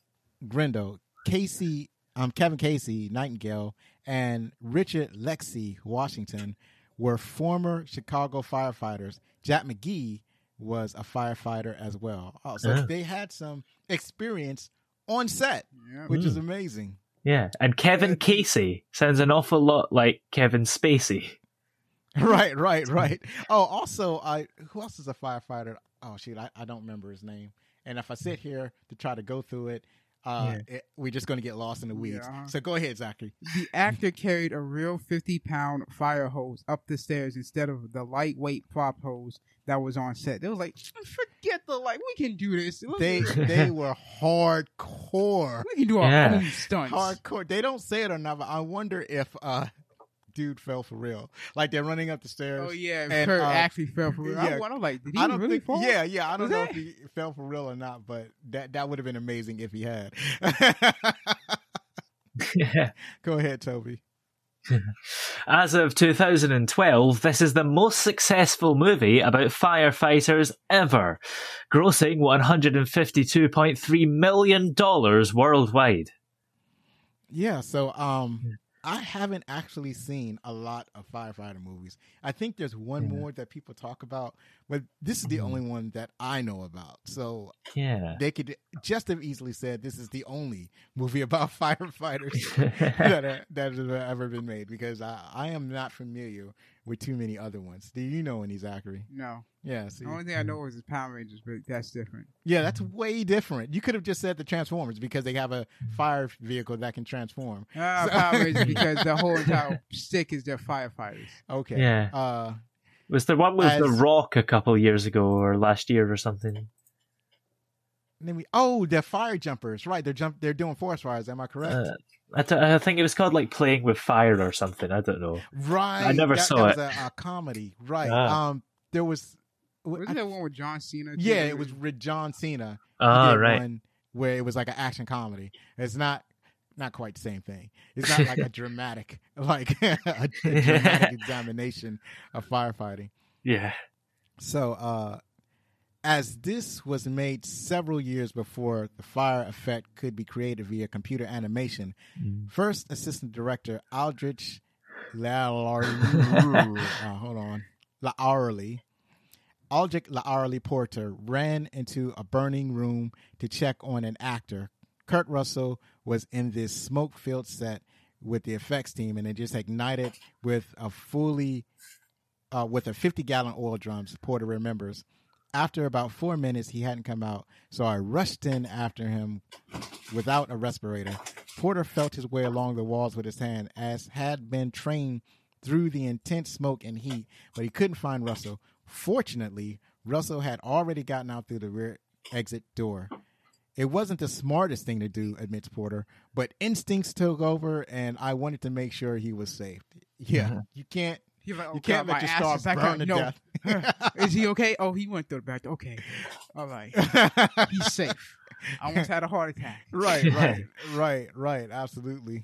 Grindle, Casey, um, Kevin Casey, Nightingale, and Richard Lexsee Washington were former Chicago firefighters. Jack McGee was a firefighter as well. Oh, so Yeah. they had some experience on set, Yeah. which is amazing. Yeah. And Kevin Casey sounds an awful lot like Kevin Spacey. right, right, right. Oh, also, I who else is a firefighter? Oh, shoot, I, I don't remember his name. And if I sit here to try to go through it, uh, it we're just going to get lost in the weeds. Yeah. So go ahead, Zachary. The actor carried a real 50 pound fire hose up the stairs instead of the lightweight prop hose that was on set. They was like, forget the light. We can do this. Look, They we they were hardcore, We can do our Yeah. own stunts. hardcore. They don't say it or not, but I wonder if uh, dude fell for real. Like they're running up the stairs. Oh yeah, And, Kurt uh, actually fell for real. yeah. I, I'm like, did he I don't really think. fall? Yeah, yeah. I don't Was know that- if he fell for real or not, but that that would have been amazing if he had. Go ahead, Toby. As of 2012, this is the most successful movie about firefighters ever, grossing $152.3 million worldwide. Yeah, so um I haven't actually seen a lot of firefighter movies. I think there's one Yeah. more that people talk about, but this is the Mhm. only one that I know about. So Yeah. they could just have easily said this is the only movie about firefighters that are, that have ever been made because I, I am not familiar with too many other ones. Do you know any, Zachary? No. Yeah, see. The only thing I know is the Power Rangers, but that's different. Yeah, that's way different. You could have just said the Transformers because they have a fire vehicle that can transform. Ah, So- Power Rangers because the whole entire stick is their firefighters. Okay. Yeah. Uh, Was there one with The Rock a couple years ago or last year or something? And then we oh, they're fire jumpers, right? They're jump. They're doing forest fires. Am I correct? Uh, I, think it was called like Playing with Fire or something. I don't know. right. I never that, saw that it. Was a, a comedy, right? Ah. Um, there was. Wasn't I- one with John Cena? too? yeah, it was with John Cena. He Oh, did right. One where it was like an action comedy. It's not. Not quite the same thing. It's not like a dramatic, like a, a dramatic examination of firefighting. Yeah. So, uh, as this was made several years before the fire effect could be created via computer animation, Mm. first assistant director Aldric La'auli, uh, hold on, La'auli, Aldric La'auli Porter ran into a burning room to check on an actor. Kurt Russell was in this smoke-filled set with the effects team, and it just ignited with a fully, uh, with a 50-gallon oil drum. Porter remembers. After about four minutes, he hadn't come out, so I rushed in after him without a respirator. Porter felt his way along the walls with his hand, as had been trained through the intense smoke and heat, but he couldn't find Russell. Fortunately, Russell had already gotten out through the rear exit door. It wasn't the smartest thing to do, admits Porter, but instincts took over, and I wanted to make sure he was safe. Yeah, you can't like, oh, you can't God, let my your ass star is like, burn to no. death. Is he okay? Oh, he went through the back. Okay, all right, he's safe. I almost had a heart attack. right, right, right, right. Absolutely.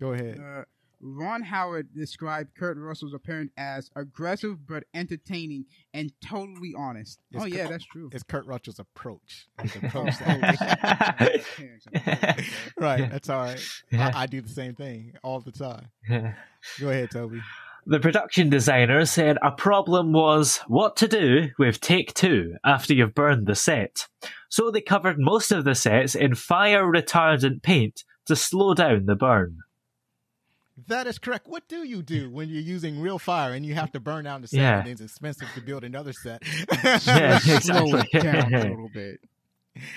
Go ahead. Uh, Ron Howard described Kurt Russell's appearance as aggressive but entertaining and totally honest. It's oh yeah, that's true. It's Kurt Russell's approach. His approach. to Oh, acting. appearance, okay. right, that's all right. I, I do the same thing all the time. Go ahead, Toby. The production designer said a problem was what to do with take two after you've burned the set. So they covered most of the sets in fire retardant paint to slow down the burn. That is correct. What do you do when you're using real fire and you have to burn down the set Yeah. and it's expensive to build another set? Yeah, Slow it down a little bit.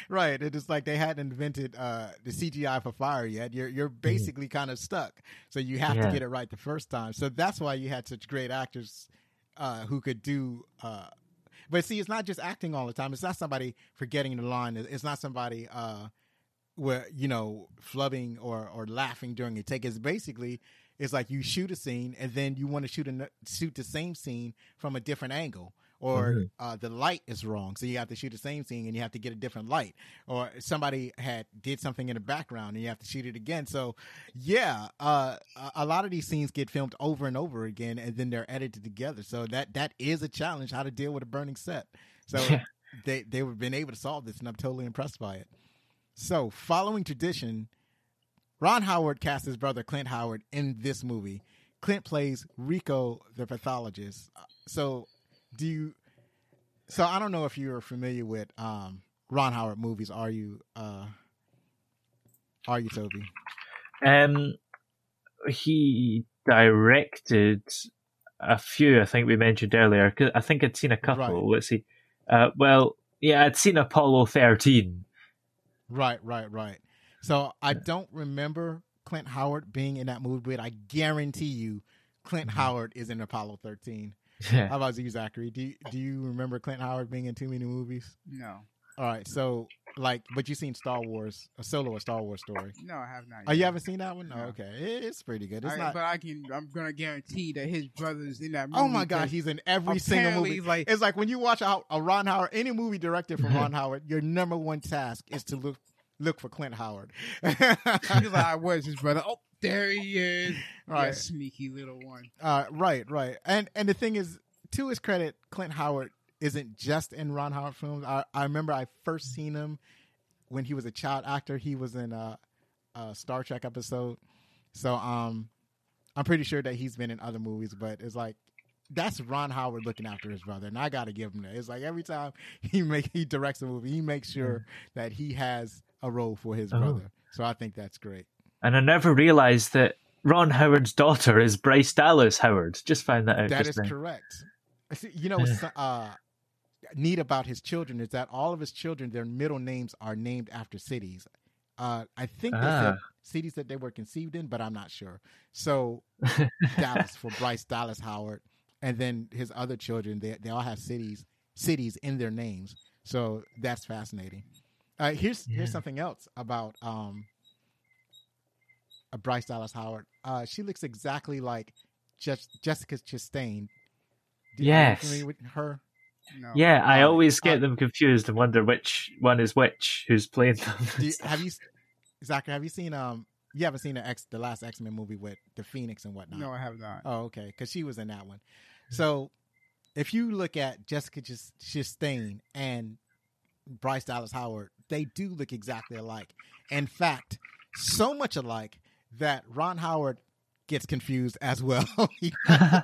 right. It is like they hadn't invented uh, the CGI for fire yet. You're you're basically kind of stuck. So you have to get it right the first time. So that's why you had such great actors uh, who could do. Uh, but see, it's not just acting all the time. It's not somebody forgetting the line. It's not somebody uh, where you know flubbing or or laughing during a take. is basically it's like you shoot a scene and then you want to shoot a, shoot the same scene from a different angle or Mhm. uh, the light is wrong so you have to shoot the same scene and you have to get a different light or somebody had did something in the background and you have to shoot it again so yeah uh, a- a lot of these scenes get filmed over and over again and then they're edited together so that that is a challenge how to deal with a burning set so they they've been able to solve this and i'm totally impressed by it so following tradition Ron Howard cast his brother Clint Howard in this movie. Clint plays Rico the pathologist. Uh, So, do you? So I don't know if you're familiar with um, Ron Howard movies. Are you? Uh, are you Toby? Um, he directed a few. I think we mentioned earlier. I think I'd seen a couple. Right. Let's see. Uh, well, yeah, I'd seen Apollo thirteen. Right, right, right. So I don't remember Clint Howard being in that movie, but I guarantee you, Clint mm-hmm. Howard is in Apollo 13. Yeah. How about you, Zachary? Do you, do you remember Clint Howard being in too many movies? No, All right, so like, but you've seen Star Wars, a solo a Star Wars story. no, I have not. Oh, you yet. haven't seen that one? No. Okay, it's pretty good. It's I- not. but I can. I'm gonna guarantee that his brothers in that movie. oh my god, he's in every single apparently, movie. Like It's like when you watch a, a Ron Howard, any movie directed from Ron Howard, your number one task is to look look for Clint Howard. he's like, was his brother?" Oh, there he is. Right. Sneaky little one. Uh, right, right. And and the thing is, to his credit, Clint Howard isn't just in Ron Howard films. I, I remember I first seen him when he was a child actor. He was in a, a Star Trek episode. So um, I'm pretty sure that he's been in other movies, but it's like that's Ron Howard looking after his brother, and I got to give him that. It's like every time he make he directs a movie, he makes sure that he has a role for his Oh. brother. So I think that's great. And I never realised that Ron Howard's daughter is Bryce Dallas Howard. Just found that out. That is correct. You know uh, neat about his children is that all of his children, their middle names are named after cities. Uh, I think they said Ah. cities that they were conceived in, but I'm not sure. So Dallas for Bryce Dallas Howard, and then his other children, they they all have cities cities in their names. So that's fascinating. Uh, here's here's something else about um, uh, Bryce Dallas Howard. Uh, she looks exactly like Jes- Jessica Chastain. Do you- are you Yes. familiar with her? No. Yeah, I Uh, always get uh, them confused and wonder which one is which, who's playing them. Do you, have you, Zachary? Have you seen um? You haven't seen the X, the last X Men movie with the Phoenix and whatnot. No, I have not. Oh, okay, because she was in that one. So, if you look at Jessica Chas- Chastain and Bryce Dallas Howard, they do look exactly alike. In fact, so much alike that Ron Howard gets confused as well.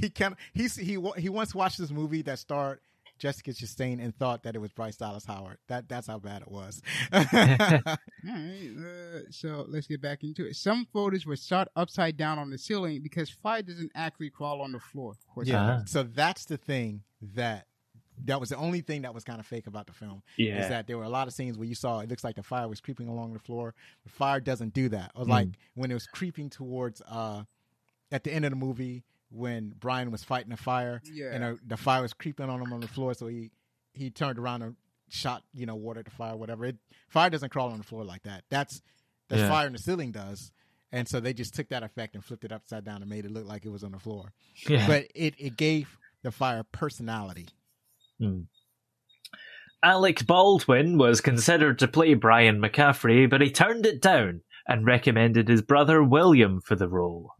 he he can he's he he once watched this movie that starred Jessica Chastain and thought that it was Bryce Dallas Howard. That that's how bad it was. All right, uh, so let's get back into it. Some photos were shot upside down on the ceiling because fire doesn't actually crawl on the floor. Of course, yeah. Ah. So that's the thing that that was the only thing that was kind of fake about the film. Is that there were a lot of scenes where you saw it looks like the fire was creeping along the floor. The fire doesn't do that. Or like when it was creeping towards uh at the end of the movie when Brian was fighting the fire Yeah. and uh, the fire was creeping on him on the floor, so he he turned around and shot you know water at the fire, whatever. It, fire doesn't crawl on the floor like that. That's that's Yeah. fire in the ceiling does. And so they just took that effect and flipped it upside down and made it look like it was on the floor. yeah. But it, it gave the fire personality. Alec Baldwin was considered to play Brian McCaffrey, but he turned it down and recommended his brother William for the role.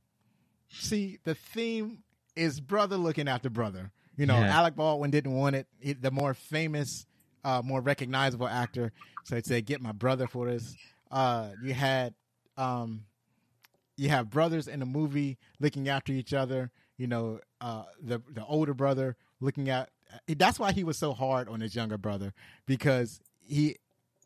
See, the theme is brother looking after brother. You know, Yeah. Alec Baldwin didn't want it. He- the more famous, uh, more recognizable actor. So he said, "Get my brother for this." Uh, you had, um, you have brothers in the movie looking after each other. You know, uh, the the older brother looking at. That's why he was so hard on his younger brother because he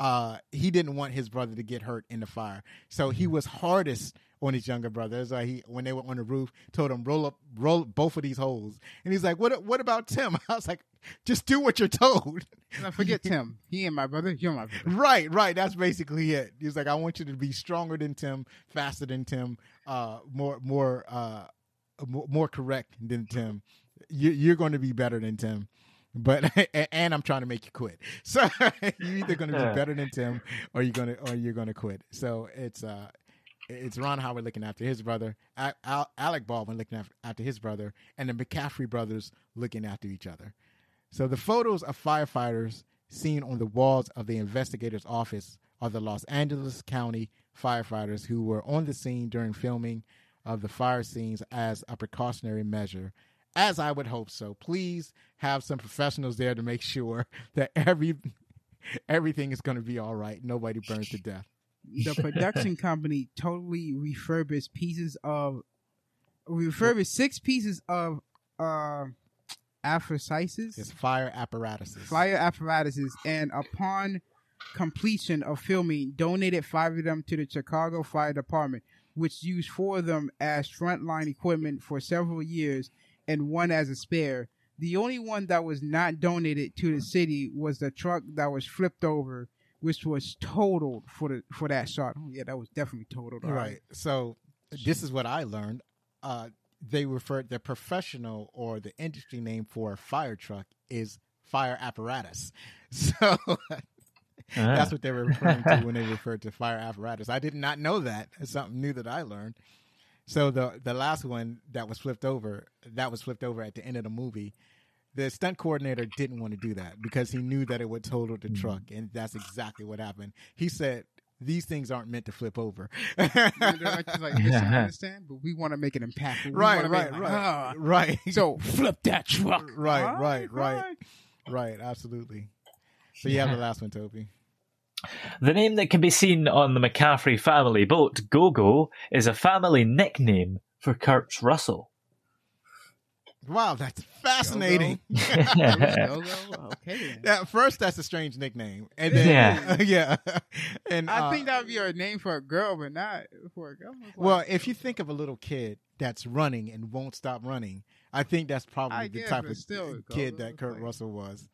uh, he didn't want his brother to get hurt in the fire. So he was hardest on his younger brother. That's why he, when they were on the roof, told him roll up, roll both of these holes. And he's like, "What? What about Tim?" I was like, "Just do what you're told." Now, forget Tim. He ain't my brother. You're my brother. right, right. That's basically it. He's like, "I want you to be stronger than Tim, faster than Tim, uh, more, more, uh, more, more correct than Tim. You, you're going to be better than Tim." But and I'm trying to make you quit. So you're either going to be better than Tim, or you're gonna or you're gonna quit. So it's uh it's Ron Howard looking after his brother, Al- Al- Alec Baldwin looking after, after his brother, and the McCaffrey brothers looking after each other. So the photos of firefighters seen on the walls of the investigator's office are the Los Angeles County firefighters who were on the scene during filming of the fire scenes as a precautionary measure. As I would hope so. Please have some professionals there to make sure that every everything is going to be all right. Nobody burns to death. The production company totally refurbished pieces of refurbished six pieces of uh aphrasises, It's fire apparatuses. fire apparatuses, and upon completion of filming, donated five of them to the Chicago Fire Department, which used four of them as frontline equipment for several years and one as a spare. The only one that was not donated to the city was the truck that was flipped over, which was totaled for the for that shot. Oh yeah, that was definitely totaled. all Right. So this is what I learned. Uh, they refer the professional or the industry name for a fire truck is fire apparatus. So Ah. that's what they were referring to when they referred to fire apparatus. I did not know that. It's something new that I learned. So the the last one that was flipped over, that was flipped over at the end of the movie. The stunt coordinator didn't want to do that because he knew that it would total the truck, and that's exactly what happened. He said, "These things aren't meant to flip over." They're like, like, listen, I understand, but we want to make an impact. We right, make right, like, right, "Ah." right. So flip that truck. Right, All right, right. fine. right, absolutely. So you have the last one, Toby. The name that can be seen on the McCaffrey family boat, Gogo, is a family nickname for Kurt Russell. Wow, that's fascinating. Go, go, go. Okay. then. At first, that's a strange nickname, and then yeah, and I uh, think that would be a name for a girl, but not for a girl. Like- well, if you think of a little kid that's running and won't stop running, I think that's probably I the guess, type of still, kid Gogo, that Kurt like- Russell was.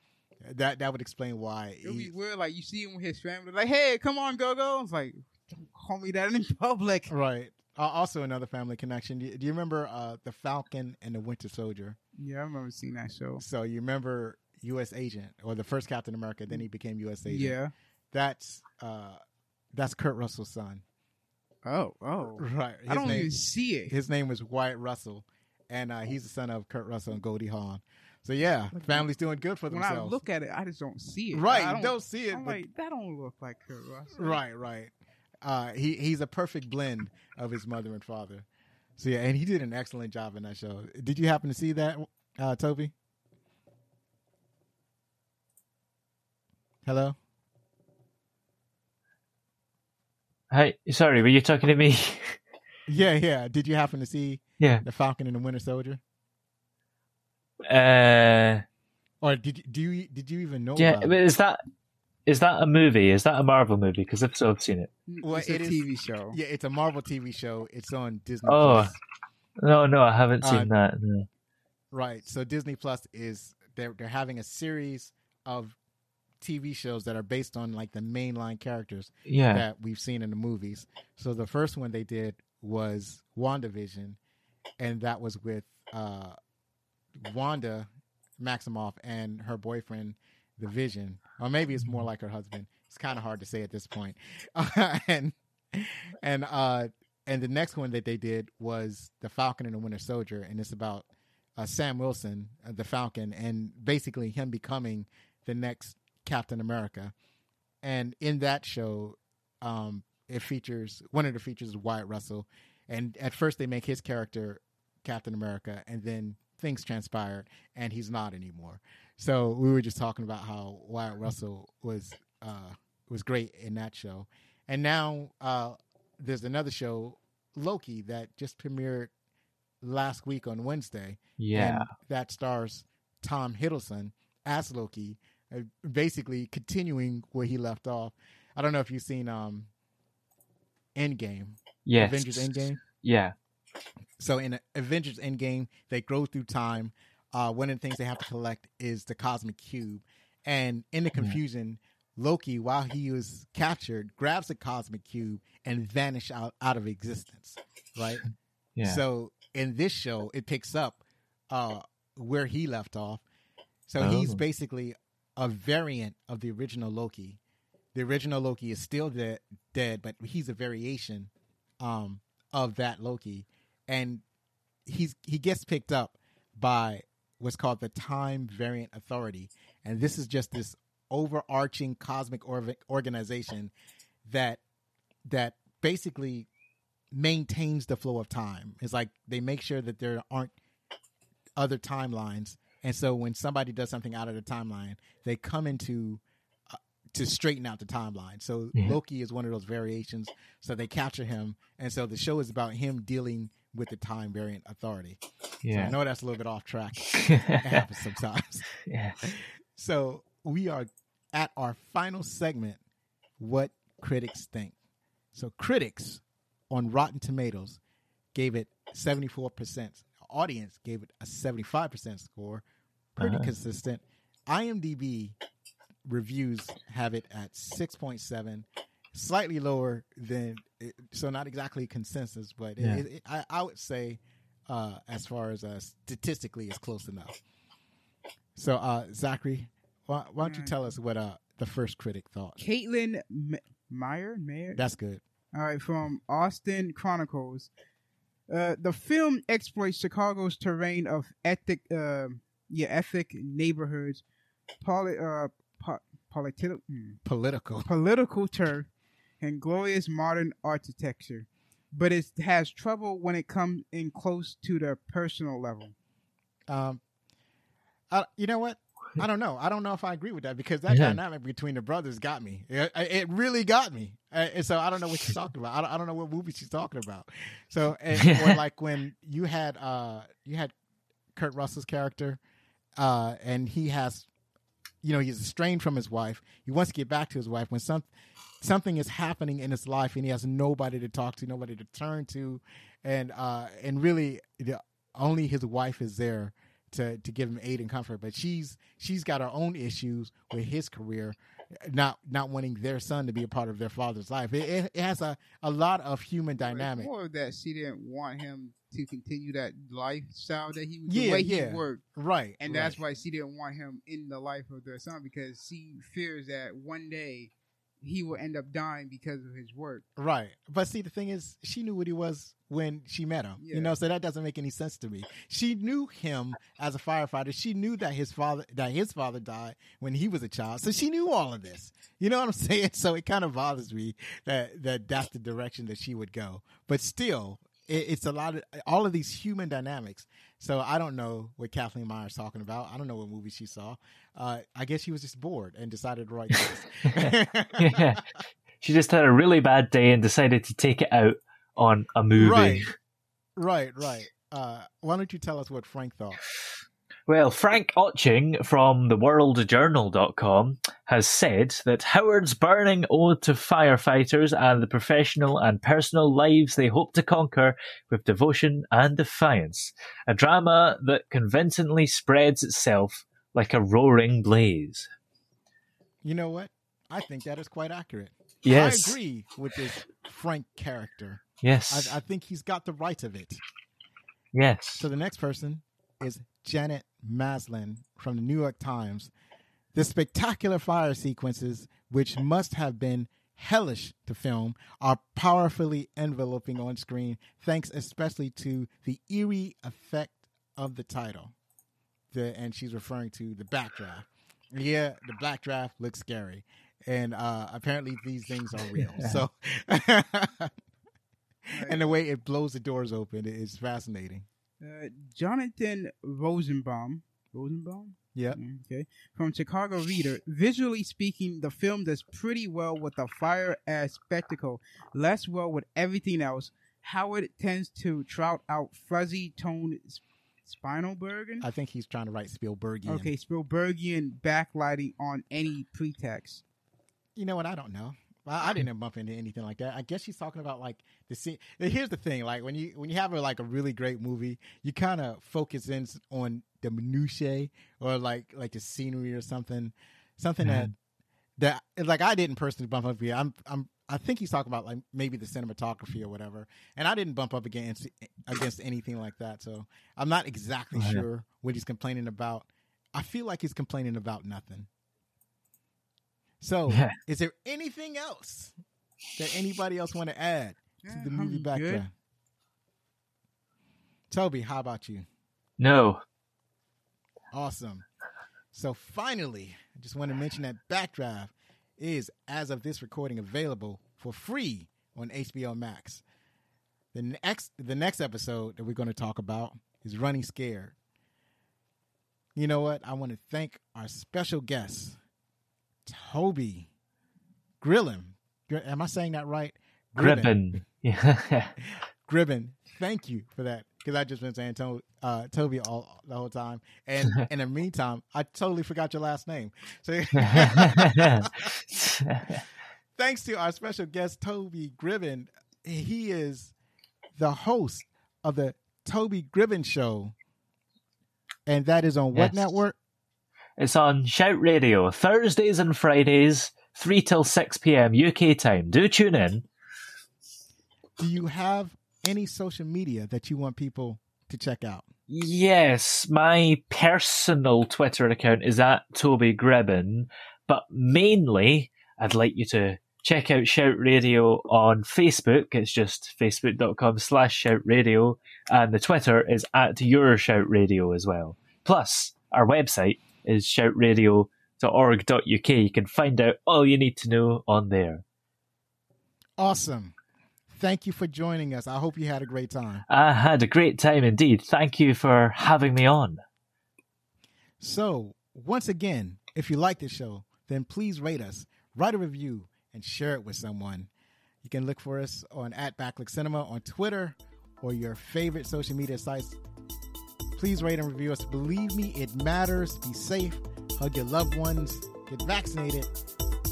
That that would explain why. it would be weird, like you see him with his family, like, "Hey, come on, go, go." It's like, don't call me that in public. right. Uh, also, another family connection. Do you, do you remember uh, the Falcon and the Winter Soldier? Yeah, I remember seeing that show. So you remember U.S. Agent or the first Captain America? Then he became U.S. Agent. Yeah. That's uh, that's Kurt Russell's son. Oh, oh. Right. His I don't name, even see it. His name is Wyatt Russell, and uh, he's the son of Kurt Russell and Goldie Hawn. So yeah, family's doing good for when themselves. I look at it, I just don't see it. right, I you don't see it, I'm but like, that don't look like Kurt Russell. right, right. Uh, he he's a perfect blend of his mother and father. So yeah, and he did an excellent job in that show. Did you happen to see that, uh, Toby? Hello. Hey, sorry, were you talking to me? Yeah, yeah. Did you happen to see Yeah. the Falcon and the Winter Soldier, Uh, or did you, do you did you even know? yeah. about but it? Is that is that a movie? Is that a Marvel movie? Because if so, I've seen it. Well, it's a it is- TV show. Yeah, it's a Marvel TV show. It's on Disney. Oh. Plus. No, no, I haven't Uh, seen that. No. Right. So Disney Plus is they're they're having a series of TV shows that are based on like the mainline characters Yeah. that we've seen in the movies. So the first one they did was WandaVision, and that was with uh, Wanda Maximoff and her boyfriend, the Vision, or maybe it's more like her husband. It's kind of hard to say at this point. and and uh, and the next one that they did was the Falcon and the Winter Soldier, and it's about uh, Sam Wilson, uh, the Falcon, and basically him becoming the next Captain America. And in that show, um, it features one of the features is Wyatt Russell, and at first they make his character Captain America, and then things transpired, and he's not anymore. So we were just talking about how Wyatt Russell was uh, was great in that show, and now uh, there's another show, Loki, that just premiered last week on Wednesday. Yeah. That stars Tom Hiddleston as Loki, uh, basically continuing where he left off. I don't know if you've seen um, Endgame, Yes. Avengers Endgame. Yeah. So in Avengers Endgame, they grow through time. Uh, one of the things they have to collect is the cosmic cube, and in the confusion, Loki, while he was captured, grabs the cosmic cube and vanish out out of existence. Right. Yeah. So in this show, it picks up uh, where he left off. So he's Oh. basically a variant of the original Loki. The original Loki is still de- dead, but he's a variation um, of that Loki, and he's he gets picked up by what's called the Time Variant Authority, and this is just this overarching cosmic or- organization that that basically maintains the flow of time. It's like they make sure that there aren't other timelines, and so when somebody does something out of the timeline, they come into to straighten out the timeline. So Yeah. Loki is one of those variations. So they capture him, and so the show is about him dealing with the time variant authority. So I know that's a little bit off track. It happens sometimes. yeah. So we are at our final segment. What critics think? So critics on Rotten Tomatoes gave it seventy four percent. Audience gave it a seventy five percent score. Pretty Uh-huh. consistent. IMDb reviews have it at six point seven, slightly lower than so not exactly consensus, but Yeah. it, it, I, I would say uh, as far as uh, statistically, it's close enough. So, uh, Zachary, why, why don't you tell us what uh, the first critic thought? Caitlin M- Meyer, Mayer. That's good. All right, from Austin Chronicles. Uh, the film exploits Chicago's terrain of ethic, uh, yeah, ethic neighborhoods, poli- uh, po- politi- Political. political turf, and glorious modern architecture, but it has trouble when it comes in close to the personal level. Um, I, you know what? I don't know. I don't know if I agree with that because that Yeah. dynamic between the brothers got me. It, it really got me. Uh, and so I don't know what she's talking about. I don't, I don't know what movie she's talking about. So, and, or like when you had uh you had Kurt Russell's character, uh, and he has, you know, he's estranged from his wife. He wants to get back to his wife when some something is happening in his life and he has nobody to talk to, nobody to turn to, and uh, and really the, only his wife is there to to give him aid and comfort. But she's she's got her own issues with his career, not not wanting their son to be a part of their father's life. It, it, it has a, a lot of human dynamic. More of that she didn't want him to continue that lifestyle that he was Yeah, the way yeah. he worked. Right, And right. that's why she didn't want him in the life of their son because she fears that one day he will end up dying because of his work. Right. But see, the thing is, she knew what he was when she met him. Yeah. You know, so that doesn't make any sense to me. She knew him as a firefighter. She knew that his father that his father died when he was a child. So she knew all of this. You know what I'm saying? So it kind of bothers me that that that's the direction that she would go. But still, it, it's a lot of all of these human dynamics. So I don't know what Kathleen Meyer's talking about. I don't know what movie she saw. Uh, I guess she was just bored and decided to write this. yeah. She just had a really bad day and decided to take it out on a movie. Right. Right, right. Uh, why don't you tell us what Frank thought? Well, Frank Ochieng from theworldjournal.com has said that Howard's burning ode to firefighters and the professional and personal lives they hope to conquer with devotion and defiance. A drama that convincingly spreads itself like a roaring blaze. You know what? I think that is quite accurate. Yes. I agree with this Frank character. Yes. I, I think he's got the right of it. yes. So the next person is Janet Maslin from the New York Times. The spectacular fire sequences, which must have been hellish to film, are powerfully enveloping on screen, thanks especially to the eerie effect of the title. And she's referring to the backdraft. Yeah, the backdraft looks scary. And uh, apparently these things are real. So, and the way it blows the doors open is fascinating. Uh, Jonathan Rosenbaum. Rosenbaum? Yeah. Okay. From Chicago Reader. Visually speaking, the film does pretty well with the fire as spectacle, less well with everything else. Howard tends to trout out fuzzy toned Spinalbergen. I think he's trying to write Spielbergian. Okay, Spielbergian backlighting on any pretext. You know what? I don't know. I, I didn't bump into anything like that. I guess she's talking about like the scene. Here's the thing: like when you when you have a, like a really great movie, you kind of focus in on the minutiae or like like the scenery or something, something that mm-hmm. that like I didn't personally bump up here. I'm I'm I think he's talking about like maybe the cinematography or whatever, and I didn't bump up against against anything like that. So I'm not exactly Right. sure what he's complaining about. I feel like he's complaining about nothing. So, Yeah. is there anything else that anybody else want to add to Yeah, the movie I'm background? good. Toby, how about you? No. Awesome. So finally, I just want to mention that Backdraft is, as of this recording, available for free on HBO Max. The next, the next episode that we're going to talk about is Running Scared. You know what? I want to thank our special guest, Toby Grillim. Gr- Am I saying that right? Yeah. Gribben, thank you for that because I just been saying to, uh, Toby all the whole time, and in the meantime, I totally forgot your last name. So, thanks to our special guest Toby Gribben, he is the host of the Toby Gribben Show, and that is on what network? it's on Shout Radio, Thursdays and Fridays, 3 till 6 p.m. UK time. Do tune in. Do you have any social media that you want people to check out? Yes, my personal Twitter account is at Toby Gribben, but mainly I'd like you to check out Shout Radio on Facebook. It's just facebook.com slash shout radio, and the Twitter is at your shout radio as well. Plus, our website is shoutradio.org.uk. You can find out all you need to know on there. Awesome. Thank you for joining us. I hope you had a great time. I had a great time indeed. Thank you for having me on. So, once again, if you like this show, then please rate us, write a review, and share it with someone. You can look for us on at Backlook Cinema on Twitter or your favorite social media sites. Please rate and review us. Believe me, it matters. Be safe, hug your loved ones, get vaccinated,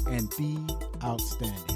and be outstanding.